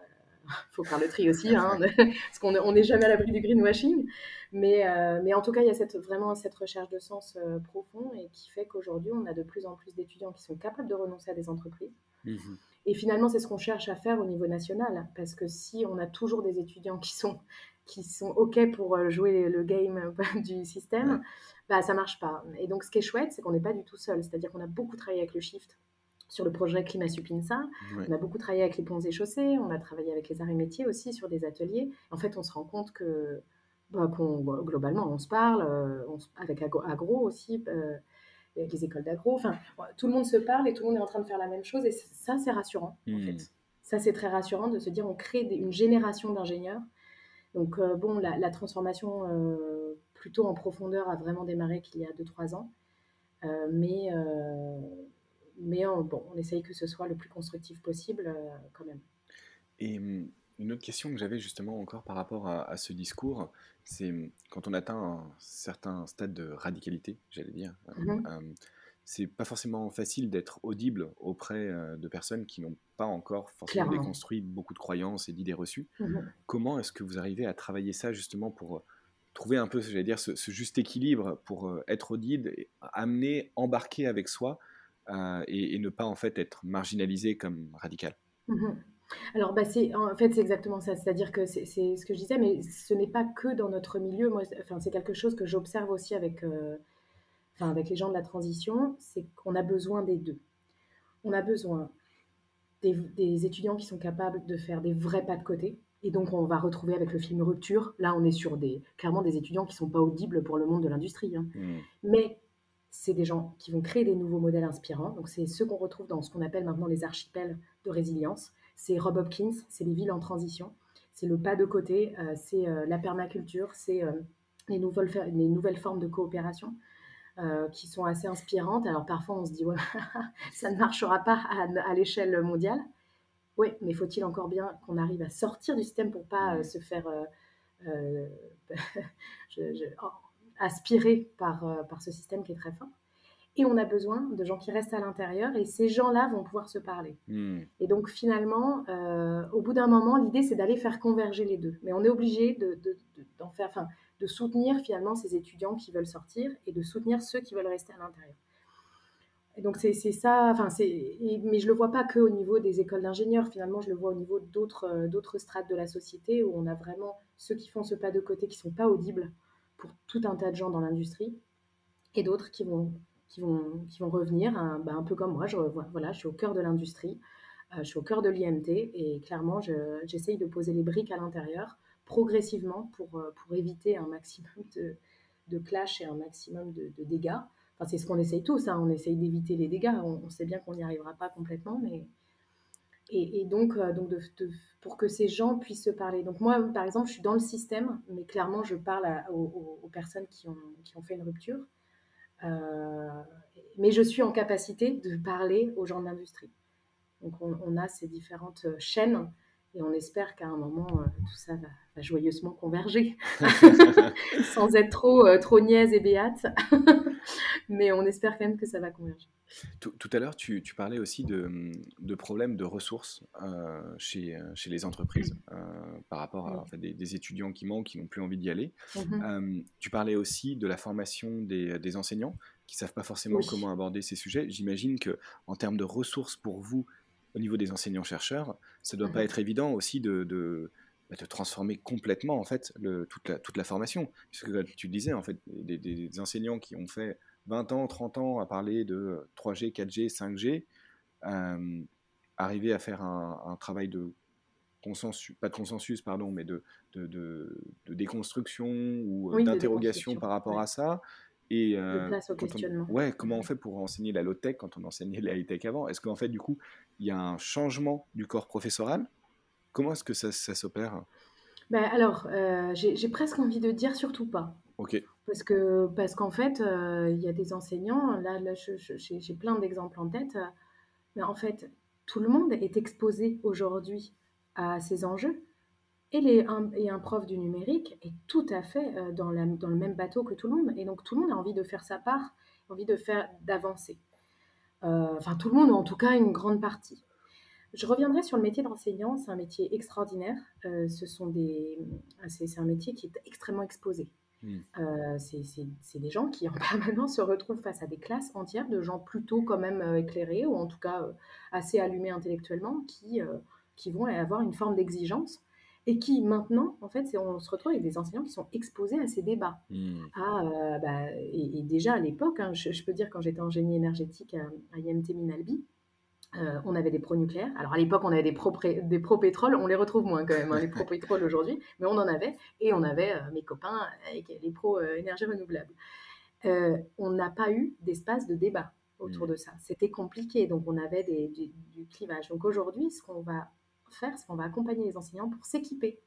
il euh, faut faire le tri aussi, hein, parce qu'on n'est jamais à l'abri du greenwashing. Mais, mais en tout cas, il y a cette, vraiment cette recherche de sens profond et qui fait qu'aujourd'hui, on a de plus en plus d'étudiants qui sont capables de renoncer à des entreprises. Mmh Et finalement, c'est ce qu'on cherche à faire au niveau national, parce que si on a toujours des étudiants qui sont, qui sont OK pour euh, jouer le game du système, bah, ça marche pas. Et donc, ce qui est chouette, c'est qu'on n'est pas du tout seul. C'est-à-dire qu'on a beaucoup travaillé avec le Shift sur le projet Climat Supinsa. On a beaucoup travaillé avec les ponts et chaussées, on a travaillé avec les arts et métiers aussi sur des ateliers. En fait, on se rend compte que bah, globalement, on se parle, euh, avec agro, aussi, euh, les écoles d'agro. Enfin, tout le monde se parle et tout le monde est en train de faire la même chose. Et ça, c'est rassurant, en hmm. fait. Ça, c'est très rassurant de se dire on crée une génération d'ingénieurs. Donc, euh, bon, la, transformation plutôt en profondeur a vraiment démarré qu'il y a 2-3 ans. mais mais on, bon, on essaye que ce soit le plus constructif possible quand même. Et hum, une autre question que j'avais justement encore par rapport à, ce discours, c'est quand on atteint un certain stade de radicalité, j'allais dire, euh, mhm. euh, c'est pas forcément facile d'être audible auprès euh, de personnes qui n'ont pas encore forcément déconstruit beaucoup de croyances et d'idées reçues. Mhm. Comment est-ce que vous arrivez à travailler ça justement pour trouver un peu, j'allais dire, ce, juste équilibre pour être audible, amener, embarquer avec soi et, ne pas en fait être marginalisé comme radical? Mhm. Alors, bah, en fait, c'est exactement ça. C'est-à-dire que c'est ce que je disais, mais ce n'est pas que dans notre milieu. Moi, enfin, c'est quelque chose que j'observe aussi avec, euh, avec les gens de la transition, c'est qu'on a besoin des deux. On a besoin des, étudiants qui sont capables de faire des vrais pas de côté. Et donc, on va retrouver avec le film Rupture, là, on est sur des, clairement des étudiants qui ne sont pas audibles pour le monde de l'industrie. Hein. Mmh. Mais c'est des gens qui vont créer des nouveaux modèles inspirants. Donc, c'est ceux qu'on retrouve dans ce qu'on appelle maintenant les archipels de résilience c'est Rob Hopkins, c'est les villes en transition, c'est le pas de côté, euh, c'est euh, la permaculture, c'est euh, les, nouvelles, les nouvelles formes de coopération. qui sont assez inspirantes. Alors parfois on se dit, ouais, ça ne marchera pas à, l'échelle mondiale. Oui, mais faut-il encore bien qu'on arrive à sortir du système pour pas se faire aspirer par, par ce système qui est très fort? Et on a besoin de gens qui restent à l'intérieur et ces gens-là vont pouvoir se parler. Hmm. Et donc finalement, euh, au bout d'un moment, l'idée c'est d'aller faire converger les deux. Mais on est obligé de, d'en faire, enfin, de soutenir finalement ces étudiants qui veulent sortir et de soutenir ceux qui veulent rester à l'intérieur. Et donc c'est, ça, enfin c'est, mais je le vois pas que au niveau des écoles d'ingénieurs. Finalement, je le vois au niveau d'autres, euh, d'autres strates de la société où on a vraiment ceux qui font ce pas de côté qui sont pas audibles pour tout un tas de gens dans l'industrie et d'autres qui vont qui vont, qui vont revenir, hein, bah, un peu comme moi. Je, voilà, je suis au cœur de l'industrie, euh, je suis au cœur de l'IMT et clairement, j'essaye de poser les briques à l'intérieur progressivement pour, euh, pour éviter un maximum de, de clash et un maximum de, dégâts. Enfin, c'est ce qu'on essaye tous, hein. on essaye d'éviter les dégâts. On, sait bien qu'on n'y arrivera pas complètement, mais. Et, donc, euh, donc pour que ces gens puissent se parler. Donc, moi, par exemple, je suis dans le système, mais clairement, je parle aux, aux, personnes qui ont, qui ont fait une rupture. Euh, mais je suis en capacité de parler aux gens de l'industrie. Donc on, a ces différentes chaînes et on espère qu'à un moment, euh, tout ça va, joyeusement converger, sans être trop, euh, trop niaise et béate. Mais on espère quand même que ça va converger. Tout, à l'heure, tu, parlais aussi de, de problèmes de ressources euh, chez, chez les entreprises par rapport à des, étudiants qui manquent, qui n'ont plus envie d'y aller. Mm-hmm. tu parlais aussi de la formation des, des enseignants qui ne savent pas forcément comment aborder ces sujets. J'imagine que en termes de ressources pour vous, au niveau des enseignants-chercheurs, ça ne doit pas mhm. être évident aussi de, de, bah, de, transformer complètement en fait le, toute, la, toute la formation. Puisque tu le disais, en fait, des, enseignants qui ont fait 20 ans, 30 ans à parler de 3G, 4G, 5G, euh, arriver à faire un, travail de consensus, pas de consensus, pardon, mais de, de, de déconstruction ou d'interrogation par rapport à ça, et euh, place au questionnement. ouais, comment on fait pour enseigner la low-tech quand on enseignait la high-tech avant? Est-ce qu'en fait, du coup, il y a un changement du corps professoral? Comment est-ce que ça, ça s'opère? Ben alors, euh, j'ai presque envie de dire surtout pas. Parce que parce qu'en fait, euh, il y a des enseignants, là, j'ai plein d'exemples en tête, mais en fait, tout le monde est exposé aujourd'hui à ces enjeux. Et, un, prof du numérique est tout à fait euh, dans, le même bateau que tout le monde. Et donc tout le monde a envie de faire sa part, envie de faire d'avancer. Euh, enfin tout le monde, en tout cas une grande partie. Je reviendrai sur le métier d'enseignant. C'est un métier extraordinaire. Euh, c'est, un métier qui est extrêmement exposé. Mmh. c'est des gens qui en permanence se retrouvent face à des classes entières de gens plutôt quand même éclairés ou en tout cas assez allumés intellectuellement qui, qui vont avoir une forme d'exigence et qui maintenant, en fait, on se retrouve avec des enseignants qui sont exposés à ces débats. Mmh. Ah, bah, et, déjà à l'époque, hein, je, peux dire quand j'étais en génie énergétique à, IMT Minalbi, euh, on avait des pro-nucléaires. Alors à l'époque, on avait des pro-pétrole, on les retrouve moins quand même, hein, les pro-pétrole aujourd'hui, mais on en avait. Et on avait euh, mes copains avec les pro-énergie renouvelable. on n'a pas eu d'espace de débat autour mmh. de ça. C'était compliqué, donc on avait du, du clivage. Donc aujourd'hui, ce qu'on va faire, c'est qu'on va accompagner les enseignants pour s'équiper,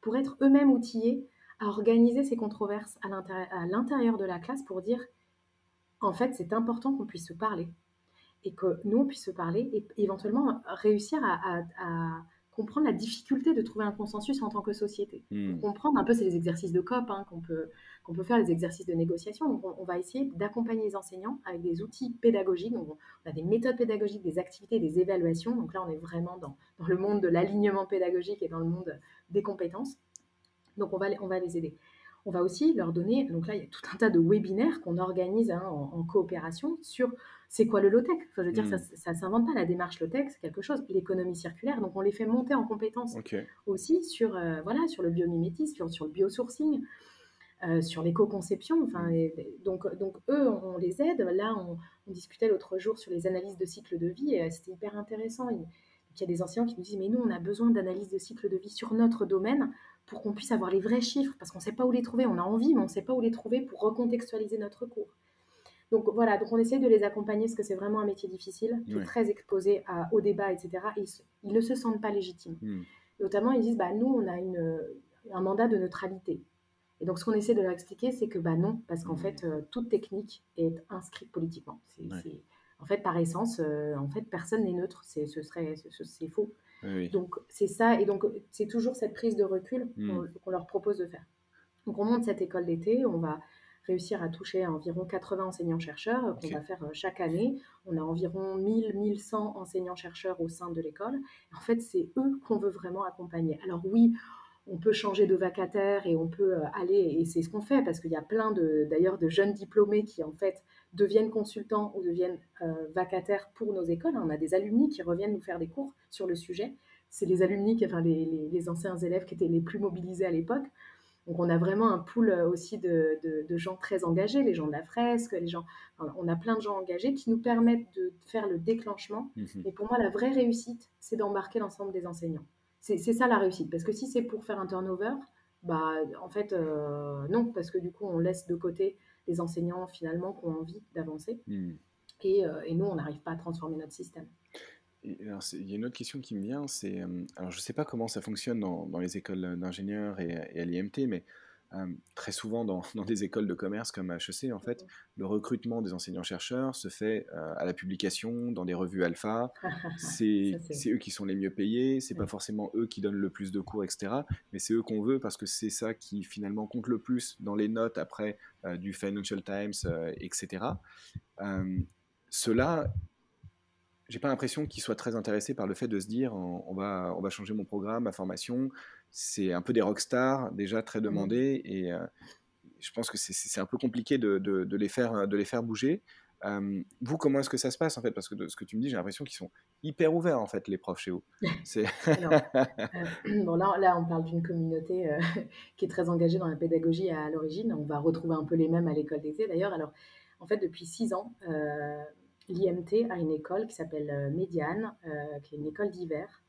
pour être eux-mêmes outillés à organiser ces controverses à l'intérieur de la classe pour dire, en fait, c'est important qu'on puisse se parler et que nous, on puisse se parler et éventuellement réussir à comprendre la difficulté de trouver un consensus en tant que société. Hmm. comprendre un peu, c'est les exercices de COP hein, qu'on peut, qu'on peut faire, les exercices de négociation. Donc, on, va essayer d'accompagner les enseignants avec des outils pédagogiques. Donc, on a des méthodes pédagogiques, des activités, des évaluations. Donc là, on est vraiment dans, dans le monde de l'alignement pédagogique et dans le monde des compétences. Donc, on va, on va les aider. On va aussi leur donner, donc là, il y a tout un tas de webinaires qu'on organise hein, en, coopération sur c'est quoi le low-tech? Je veux dire, ça ne hmm. s'invente pas la démarche low-tech, c'est quelque chose, l'économie circulaire. Donc, on les fait monter en compétences aussi sur, euh, voilà, sur le biomimétisme, sur, sur le biosourcing, euh, sur l'éco-conception. Enfin, hmm. donc, donc, eux, on, les aide. Là, on, discutait l'autre jour sur les analyses de cycle de vie et euh, c'était hyper intéressant. Il, il y a des enseignants qui nous disent, mais nous, on a besoin d'analyses de cycle de vie sur notre domaine pour qu'on puisse avoir les vrais chiffres, parce qu'on ne sait pas où les trouver. On a envie, mais on ne sait pas où les trouver pour recontextualiser notre cours. Donc voilà, donc on essaie de les accompagner parce que c'est vraiment un métier difficile, très exposé au débat, etc. ils, ne se sentent pas légitimes. Hmm. Notamment, ils disent, bah, nous, on a une, un mandat de neutralité. Et donc, ce qu'on essaie de leur expliquer, c'est que bah, non, parce qu'en hmm. fait, euh, toute technique est inscrite politiquement. C'est, en fait, par essence, euh, en fait, personne n'est neutre. C'est, ce serait, c'est faux. Donc, c'est ça. Et donc, c'est toujours cette prise de recul hmm. qu'on leur propose de faire. Donc, on monte cette école d'été. On va réussir à toucher environ 80 enseignants-chercheurs qu'on va faire euh, chaque année. On a environ 1000-1100 enseignants-chercheurs au sein de l'école. En fait, c'est eux qu'on veut vraiment accompagner. Alors oui, on peut changer de vacataire et on peut euh, aller, et c'est ce qu'on fait, parce qu'il y a plein d'ailleurs de, jeunes diplômés qui en fait deviennent consultants ou deviennent euh, vacataires pour nos écoles. On a des alumni qui reviennent nous faire des cours sur le sujet. C'est les alumni, enfin les, les, anciens élèves qui étaient les plus mobilisés à l'époque. Donc on a vraiment un pool euh, aussi de, gens très engagés, les gens de la fresque, les gens, on a plein de gens engagés qui nous permettent de faire le déclenchement. Et mhm. pour moi, la vraie réussite, c'est d'embarquer l'ensemble des enseignants. C'est ça la réussite, parce que si c'est pour faire un turnover, bah en fait euh, non, parce que du coup on laisse de côté les enseignants finalement qui ont envie d'avancer. Mhm. Et, euh, et, nous, on n'arrive pas à transformer notre système il y a une autre question qui me vient, c'est, euh, alors je ne sais pas comment ça fonctionne dans, dans les écoles d'ingénieurs et, à l'IMT, mais euh, très souvent dans, dans, des écoles de commerce comme HEC, en fait, le recrutement des enseignants-chercheurs se fait euh, à la publication, dans des revues alpha. c'est eux qui sont les mieux payés, c'est pas forcément eux qui donnent le plus de cours, etc. Mais c'est eux qu'on veut parce que c'est ça qui finalement compte le plus dans les notes après du Financial Times, etc. Cela j'ai pas l'impression qu'ils soient très intéressés par le fait de se dire on, va, on va changer mon programme, ma formation. C'est un peu des rockstars déjà très demandés et euh, je pense que c'est un peu compliqué de, de, les, faire, de les faire bouger. Euh, vous, comment est-ce que ça se passe en fait? Parce que de ce que tu me dis, j'ai l'impression qu'ils sont hyper ouverts en fait, les profs chez vous. Euh, bon, là, là, on parle d'une communauté qui est très engagée dans la pédagogie à, l'origine. On va retrouver un peu les mêmes à l'école d'été d'ailleurs. Alors, en fait, depuis six ans, l'IMT a une école qui s'appelle euh, Médiane, euh, qui est une école d'hiver,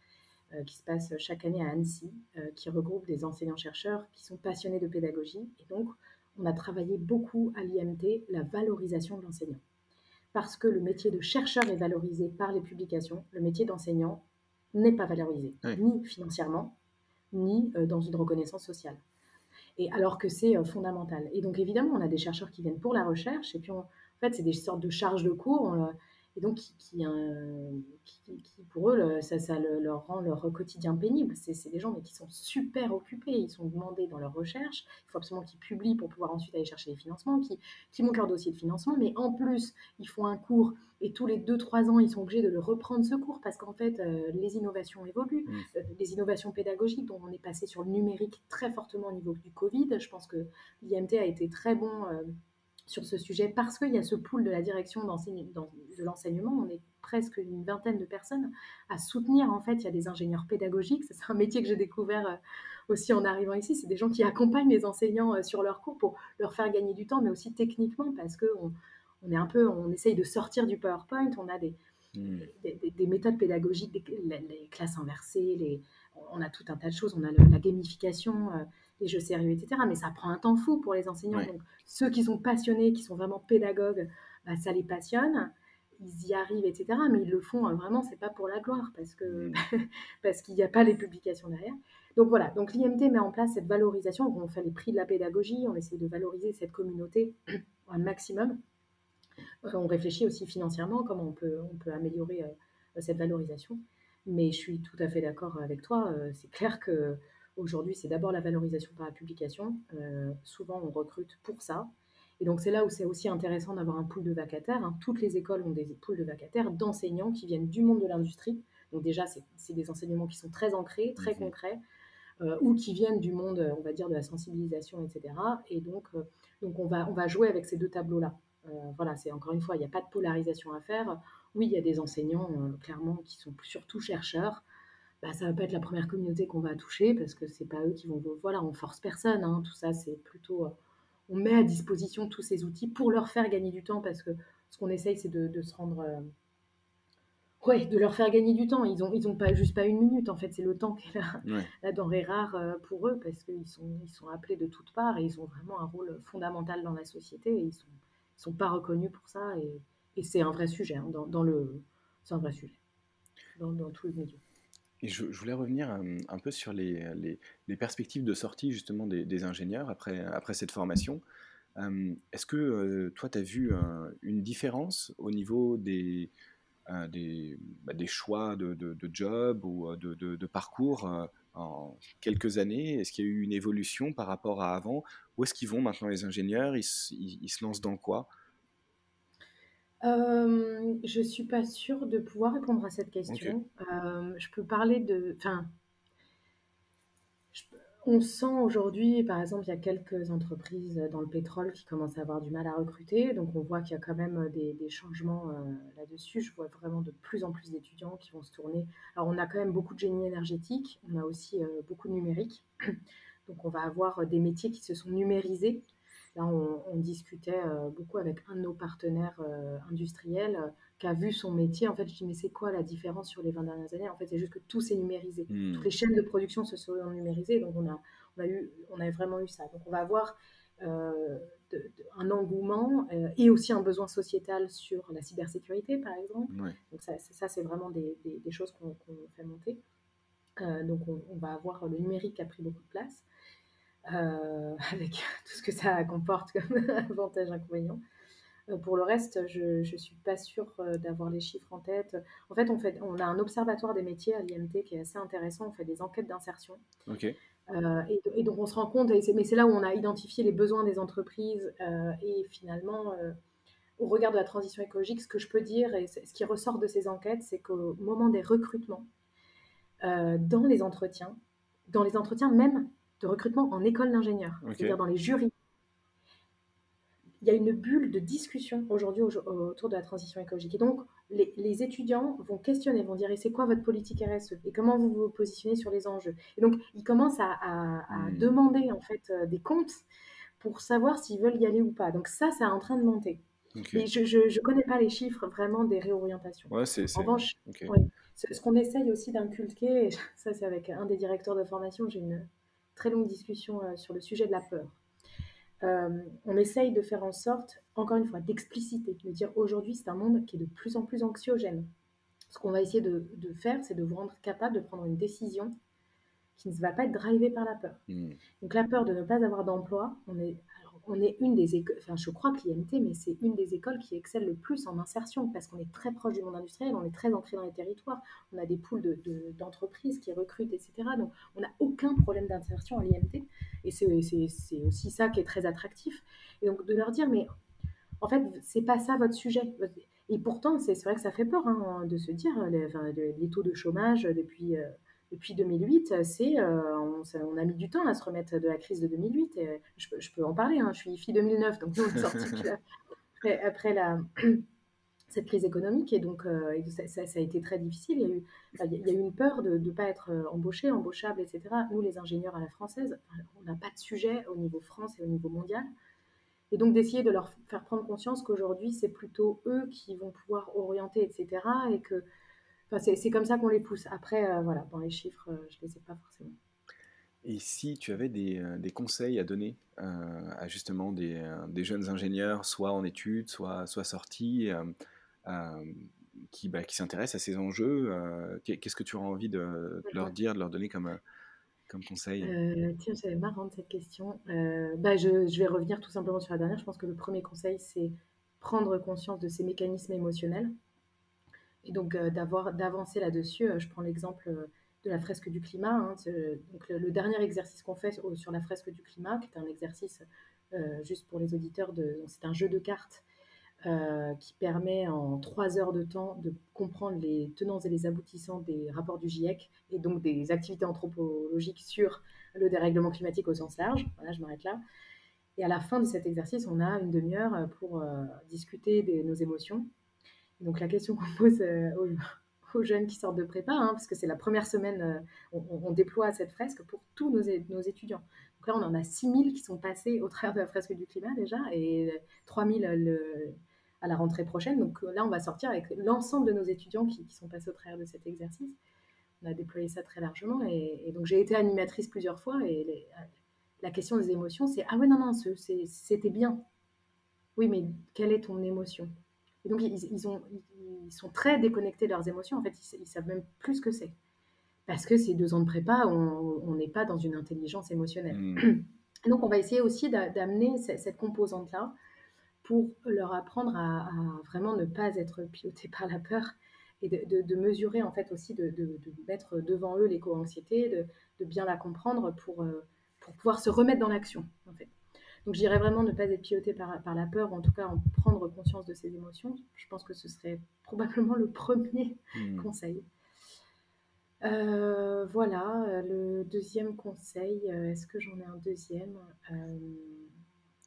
euh, qui se passe chaque année à Annecy, qui regroupe des enseignants-chercheurs qui sont passionnés de pédagogie. Et donc, on a travaillé beaucoup à l'IMT la valorisation de l'enseignant. Parce que le métier de chercheur est valorisé par les publications, le métier d'enseignant n'est pas valorisé, ni financièrement, ni dans une reconnaissance sociale. Et alors que c'est fondamental. Et donc évidemment, on a des chercheurs qui viennent pour la recherche, et puis on, en fait, c'est des sortes de charges de cours. et donc qui, qui, pour eux, ça, ça leur rend leur quotidien pénible. C'est des gens mais qui sont super occupés, ils sont demandés dans leur recherche, il faut absolument qu'ils publient pour pouvoir ensuite aller chercher les financements, qui, qui montent leur dossier de financement, mais en plus, ils font un cours et tous les 2-3 ans, ils sont obligés de le reprendre ce cours parce qu'en fait, euh, les innovations évoluent, mmh. euh, les innovations pédagogiques dont on est passé sur le numérique très fortement au niveau du Covid. Je pense que l'IMT a été très bon. Sur ce sujet parce qu'il y a ce pool de la direction de l'enseignement. On est presque une vingtaine de personnes à soutenir. En fait, il y a des ingénieurs pédagogiques. C'est un métier que j'ai découvert euh, aussi en arrivant ici. C'est des gens qui accompagnent les enseignants euh, sur leur cours pour leur faire gagner du temps, mais aussi techniquement parce que on, est un peu, on essaye de sortir du PowerPoint. On a des, mmh. des, méthodes pédagogiques, les, classes inversées, les, on a tout un tas de choses. On a la gamification. Euh, les jeux sérieux, etc. Mais ça prend un temps fou pour les enseignants. Donc, ceux qui sont passionnés, qui sont vraiment pédagogues, bah, ça les passionne. Ils y arrivent, etc. Mais ils le font hein, vraiment, c'est pas pour la gloire, parce que mmh. parce qu'il n'y a pas les publications derrière. Donc voilà. Donc l'IMT met en place cette valorisation. On fait les prix de la pédagogie. On essaie de valoriser cette communauté au maximum. Euh, on réfléchit aussi financièrement comment on peut on peut améliorer euh, cette valorisation. Mais je suis tout à fait d'accord avec toi. Euh, c'est clair que Aujourd'hui, c'est d'abord la valorisation par la publication. Euh, souvent, on recrute pour ça. Et donc, c'est là où c'est aussi intéressant d'avoir un pool de vacataires. Hein. Toutes les écoles ont des pools de vacataires d'enseignants qui viennent du monde de l'industrie. Donc, déjà, c'est des enseignements qui sont très ancrés, très mhm. concrets, euh, ou qui viennent du monde, on va dire, de la sensibilisation, etc. Et donc, euh, donc on, va, on va jouer avec ces deux tableaux-là. voilà, c'est encore une fois, il n'y a pas de polarisation à faire. Oui, il y a des enseignants, clairement, qui sont surtout chercheurs, bah, ça va pas être la première communauté qu'on va toucher parce que c'est pas eux qui vont. Voilà, on force personne. Hein, tout ça, c'est plutôt. Euh, on met à disposition tous ces outils pour leur faire gagner du temps parce que ce qu'on essaye, c'est de, se rendre. Euh, ouais, de leur faire gagner du temps. Ils ont, ils ont pas juste pas une minute. En fait, c'est le temps qui est là, la denrée rare euh, pour eux parce qu'ils sont, ils sont appelés de toutes parts et ils ont vraiment un rôle fondamental dans la société et ils sont, sont pas reconnus pour ça. Et, c'est un vrai sujet hein, dans, le, c'est un vrai sujet dans, tous les milieux. Et je, voulais revenir un, peu sur les, perspectives de sortie justement des, ingénieurs après, cette formation. Est-ce que toi, tu as vu une différence au niveau des, bah, choix de, job ou de, parcours en quelques années? Est-ce qu'il y a eu une évolution par rapport à avant? Où est-ce qu'ils vont maintenant les ingénieurs? Ils, se lancent dans quoi? Euh, je suis pas sûre de pouvoir répondre à cette question. Euh, je peux parler de, enfin, on sent aujourd'hui, par exemple, il y a quelques entreprises dans le pétrole qui commencent à avoir du mal à recruter, donc on voit qu'il y a quand même des, changements euh, là-dessus. Je vois vraiment de plus en plus d'étudiants qui vont se tourner. Alors on a quand même beaucoup de génie énergétique, on a aussi beaucoup de numérique, donc on va avoir des métiers qui se sont numérisés. Là, on, discutait euh, beaucoup avec un de nos partenaires euh, industriels euh, qui a vu son métier. En fait, je dis, mais c'est quoi la différence sur les 20 dernières années? En fait, c'est juste que tout s'est numérisé. Hmm. Toutes les chaînes de production se sont numérisées. Donc, on a, on a, eu, on a vraiment eu ça. Donc, on va avoir un engouement et aussi un besoin sociétal sur la cybersécurité, par exemple. Donc, ça, ça c'est vraiment des, des, choses qu'on fait monter. donc, on, on, va avoir le numérique qui a pris beaucoup de place. Euh, avec tout ce que ça comporte comme avantages, inconvénients. Euh, pour le reste, je ne suis pas sûre euh, d'avoir les chiffres en tête. En fait, on, fait, on a un observatoire des métiers à l'IMT qui est assez intéressant. On fait des enquêtes d'insertion. et, donc, on se rend compte, mais c'est là où on a identifié les besoins des entreprises. et finalement, au regard de la transition écologique, ce que je peux dire et ce qui ressort de ces enquêtes, c'est qu'au moment des recrutements, dans les entretiens, dans les entretiens même de recrutement en école d'ingénieur, c'est-à-dire dans les jurys. Il y a une bulle de discussion aujourd'hui autour de la transition écologique. Et donc, les, étudiants vont questionner, vont dire, et c'est quoi votre politique RSE Et comment vous vous positionnez sur les enjeux? Et donc, ils commencent à, hmm. demander, en fait, euh, des comptes pour savoir s'ils veulent y aller ou pas. Donc ça, c'est en train de monter. Mais je ne connais pas les chiffres vraiment des réorientations. Ouais, c'est, en revanche, ce qu'on essaye aussi d'inculquer, ça c'est avec un des directeurs de formation, j'ai une, très longue discussion euh, sur le sujet de la peur. Euh, on essaye de faire en sorte, encore une fois, d'expliciter, de dire aujourd'hui c'est un monde qui est de plus en plus anxiogène. Ce qu'on va essayer de, faire, c'est de vous rendre capable de prendre une décision qui ne va pas être drivée par la peur. Hmm. Donc la peur de ne pas avoir d'emploi, on est, on est une des écoles, enfin je crois que l'IMT, mais c'est une des écoles qui excelle le plus en insertion parce qu'on est très proche du monde industriel, on est très ancré dans les territoires, on a des poules d'entreprises qui recrutent, etc. Donc on n'a aucun problème d'insertion à l'IMT et c'est aussi ça qui est très attractif. Et donc de leur dire, mais en fait, c'est pas ça votre sujet. Et pourtant, c'est vrai que ça fait peur hein, de se dire, les, les, taux de chômage depuis... Euh, depuis 2008, c'est, euh, on, a mis du temps à se remettre de la crise de 2008. Et je, peux en parler, hein, je suis fille 2009, donc nous on est sorti après, après la, cette crise économique et donc euh, ça, a été très difficile. Il y a eu, il y a eu une peur de ne pas être euh, embauché, embauchable, etc. Nous, les ingénieurs à la française, on n'a pas de sujet au niveau France et au niveau mondial. Et donc d'essayer de leur faire prendre conscience qu'aujourd'hui, c'est plutôt eux qui vont pouvoir orienter, etc. Et que c'est comme ça qu'on les pousse. Après, euh, voilà, dans les chiffres, euh, je ne les ai pas forcément. Et si tu avais des, euh, des conseils à donner à justement des, des, jeunes ingénieurs, soit en études, soit, soit sortis, qui, bah, qui s'intéressent à ces enjeux, qu'est-ce que tu auras envie de, leur dire, de leur donner comme, comme conseil? Tiens, c'est marrant cette question. bah, je, je, vais revenir tout simplement sur la dernière. Je pense que le premier conseil, c'est prendre conscience de ces mécanismes émotionnels et donc euh, d'avoir d'avancer là-dessus, euh, je prends l'exemple euh, de la fresque du climat. Hein, donc le, dernier exercice qu'on fait sur la fresque du climat, qui est un exercice juste pour les auditeurs, c'est un jeu de cartes qui permet en trois heures de temps de comprendre les tenants et les aboutissants des rapports du GIEC et donc des activités anthropologiques sur le dérèglement climatique au sens large. Voilà, je m'arrête là. Et à la fin de cet exercice, on a une demi-heure pour discuter de nos émotions donc la question qu'on pose euh, aux, jeunes qui sortent de prépa, hein, parce que c'est la première semaine, euh, on, déploie cette fresque pour tous nos, étudiants. Donc là, on en a 6000 qui sont passés au travers de la fresque du climat déjà, et 3000 le, à la rentrée prochaine. Donc là, on va sortir avec l'ensemble de nos étudiants qui, sont passés au travers de cet exercice. On a déployé ça très largement, et, donc j'ai été animatrice plusieurs fois, et la question des émotions, c'est ah ouais non non, c'était bien. Oui, mais quelle est ton émotion? Et donc, ils, ont, ils, sont très déconnectés de leurs émotions. En fait, ils, savent même plus ce que c'est. Parce que ces deux ans de prépa, on n'est pas dans une intelligence émotionnelle. Hmm. donc, on va essayer aussi d'amener cette, composante-là pour leur apprendre à, vraiment ne pas être piloté par la peur et de, mesurer en fait aussi, de, mettre devant eux l'éco-anxiété, de, bien la comprendre pour, euh, pour pouvoir se remettre dans l'action en fait. Donc je dirais vraiment ne pas être piloté par, par la peur, ou en tout cas en prendre conscience de ses émotions. Je pense que ce serait probablement le premier hmm. conseil. Euh, voilà, le deuxième conseil, euh, est-ce que j'en ai un deuxième? Euh,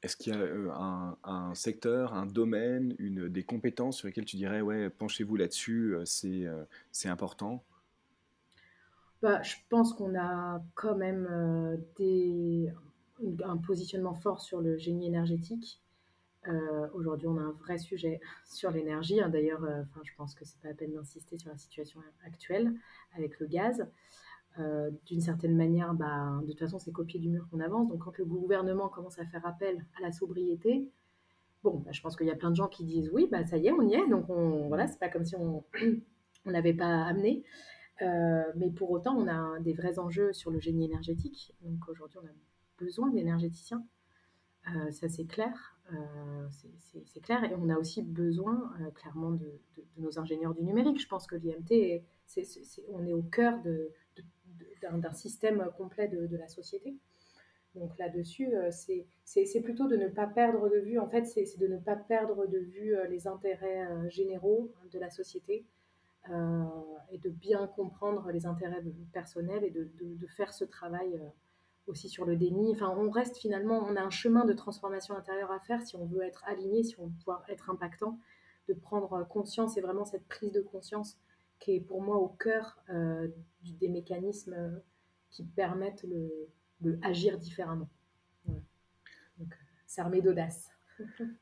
Est-ce qu'il y a un, secteur, un domaine, une, des compétences sur lesquelles tu dirais, ouais, penchez-vous là-dessus, c'est important? Bah, Je pense qu'on a quand même des, un positionnement fort sur le génie énergétique. Euh, aujourd'hui, on a un vrai sujet sur l'énergie. Hein. D'ailleurs, euh, je pense que c'est pas la peine d'insister sur la situation actuelle avec le gaz. Euh, d'une certaine manière, bah, de toute façon, c'est copier du mur qu'on avance. Donc, quand le gouvernement commence à faire appel à la sobriété, bon, bah, je pense qu'il y a plein de gens qui disent oui, bah, ça y est, on y est. Donc, on, voilà, c'est pas comme si on n'avait pas amené. mais pour autant, on a des vrais enjeux sur le génie énergétique. Donc, aujourd'hui, on a besoin d'énergéticiens. Euh, ça, c'est clair. Euh, c'est clair. Et on a aussi besoin, euh, clairement, de, nos ingénieurs du numérique. Je pense que l'IMT, on est au cœur d'un système complet de, la société. Donc là-dessus, c'est plutôt de ne pas perdre de vue, en fait, c'est de ne pas perdre de vue les intérêts généraux de la société et de bien comprendre les intérêts personnels et de, de faire ce travail aussi sur le déni. Enfin, on reste finalement, on a un chemin de transformation intérieure à faire si on veut être aligné, si on veut pouvoir être impactant, de prendre conscience et vraiment cette prise de conscience qui est pour moi au cœur euh, des mécanismes qui permettent le, agir différemment. Donc, s'armer d'audace.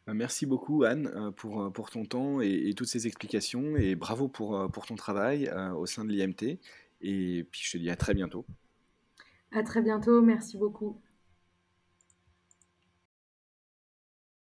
Bah, merci beaucoup Anne euh, pour, euh, pour ton temps et, toutes ces explications et bravo pour, pour ton travail au sein de l'IMT et puis je te dis à très bientôt. À très bientôt, merci beaucoup.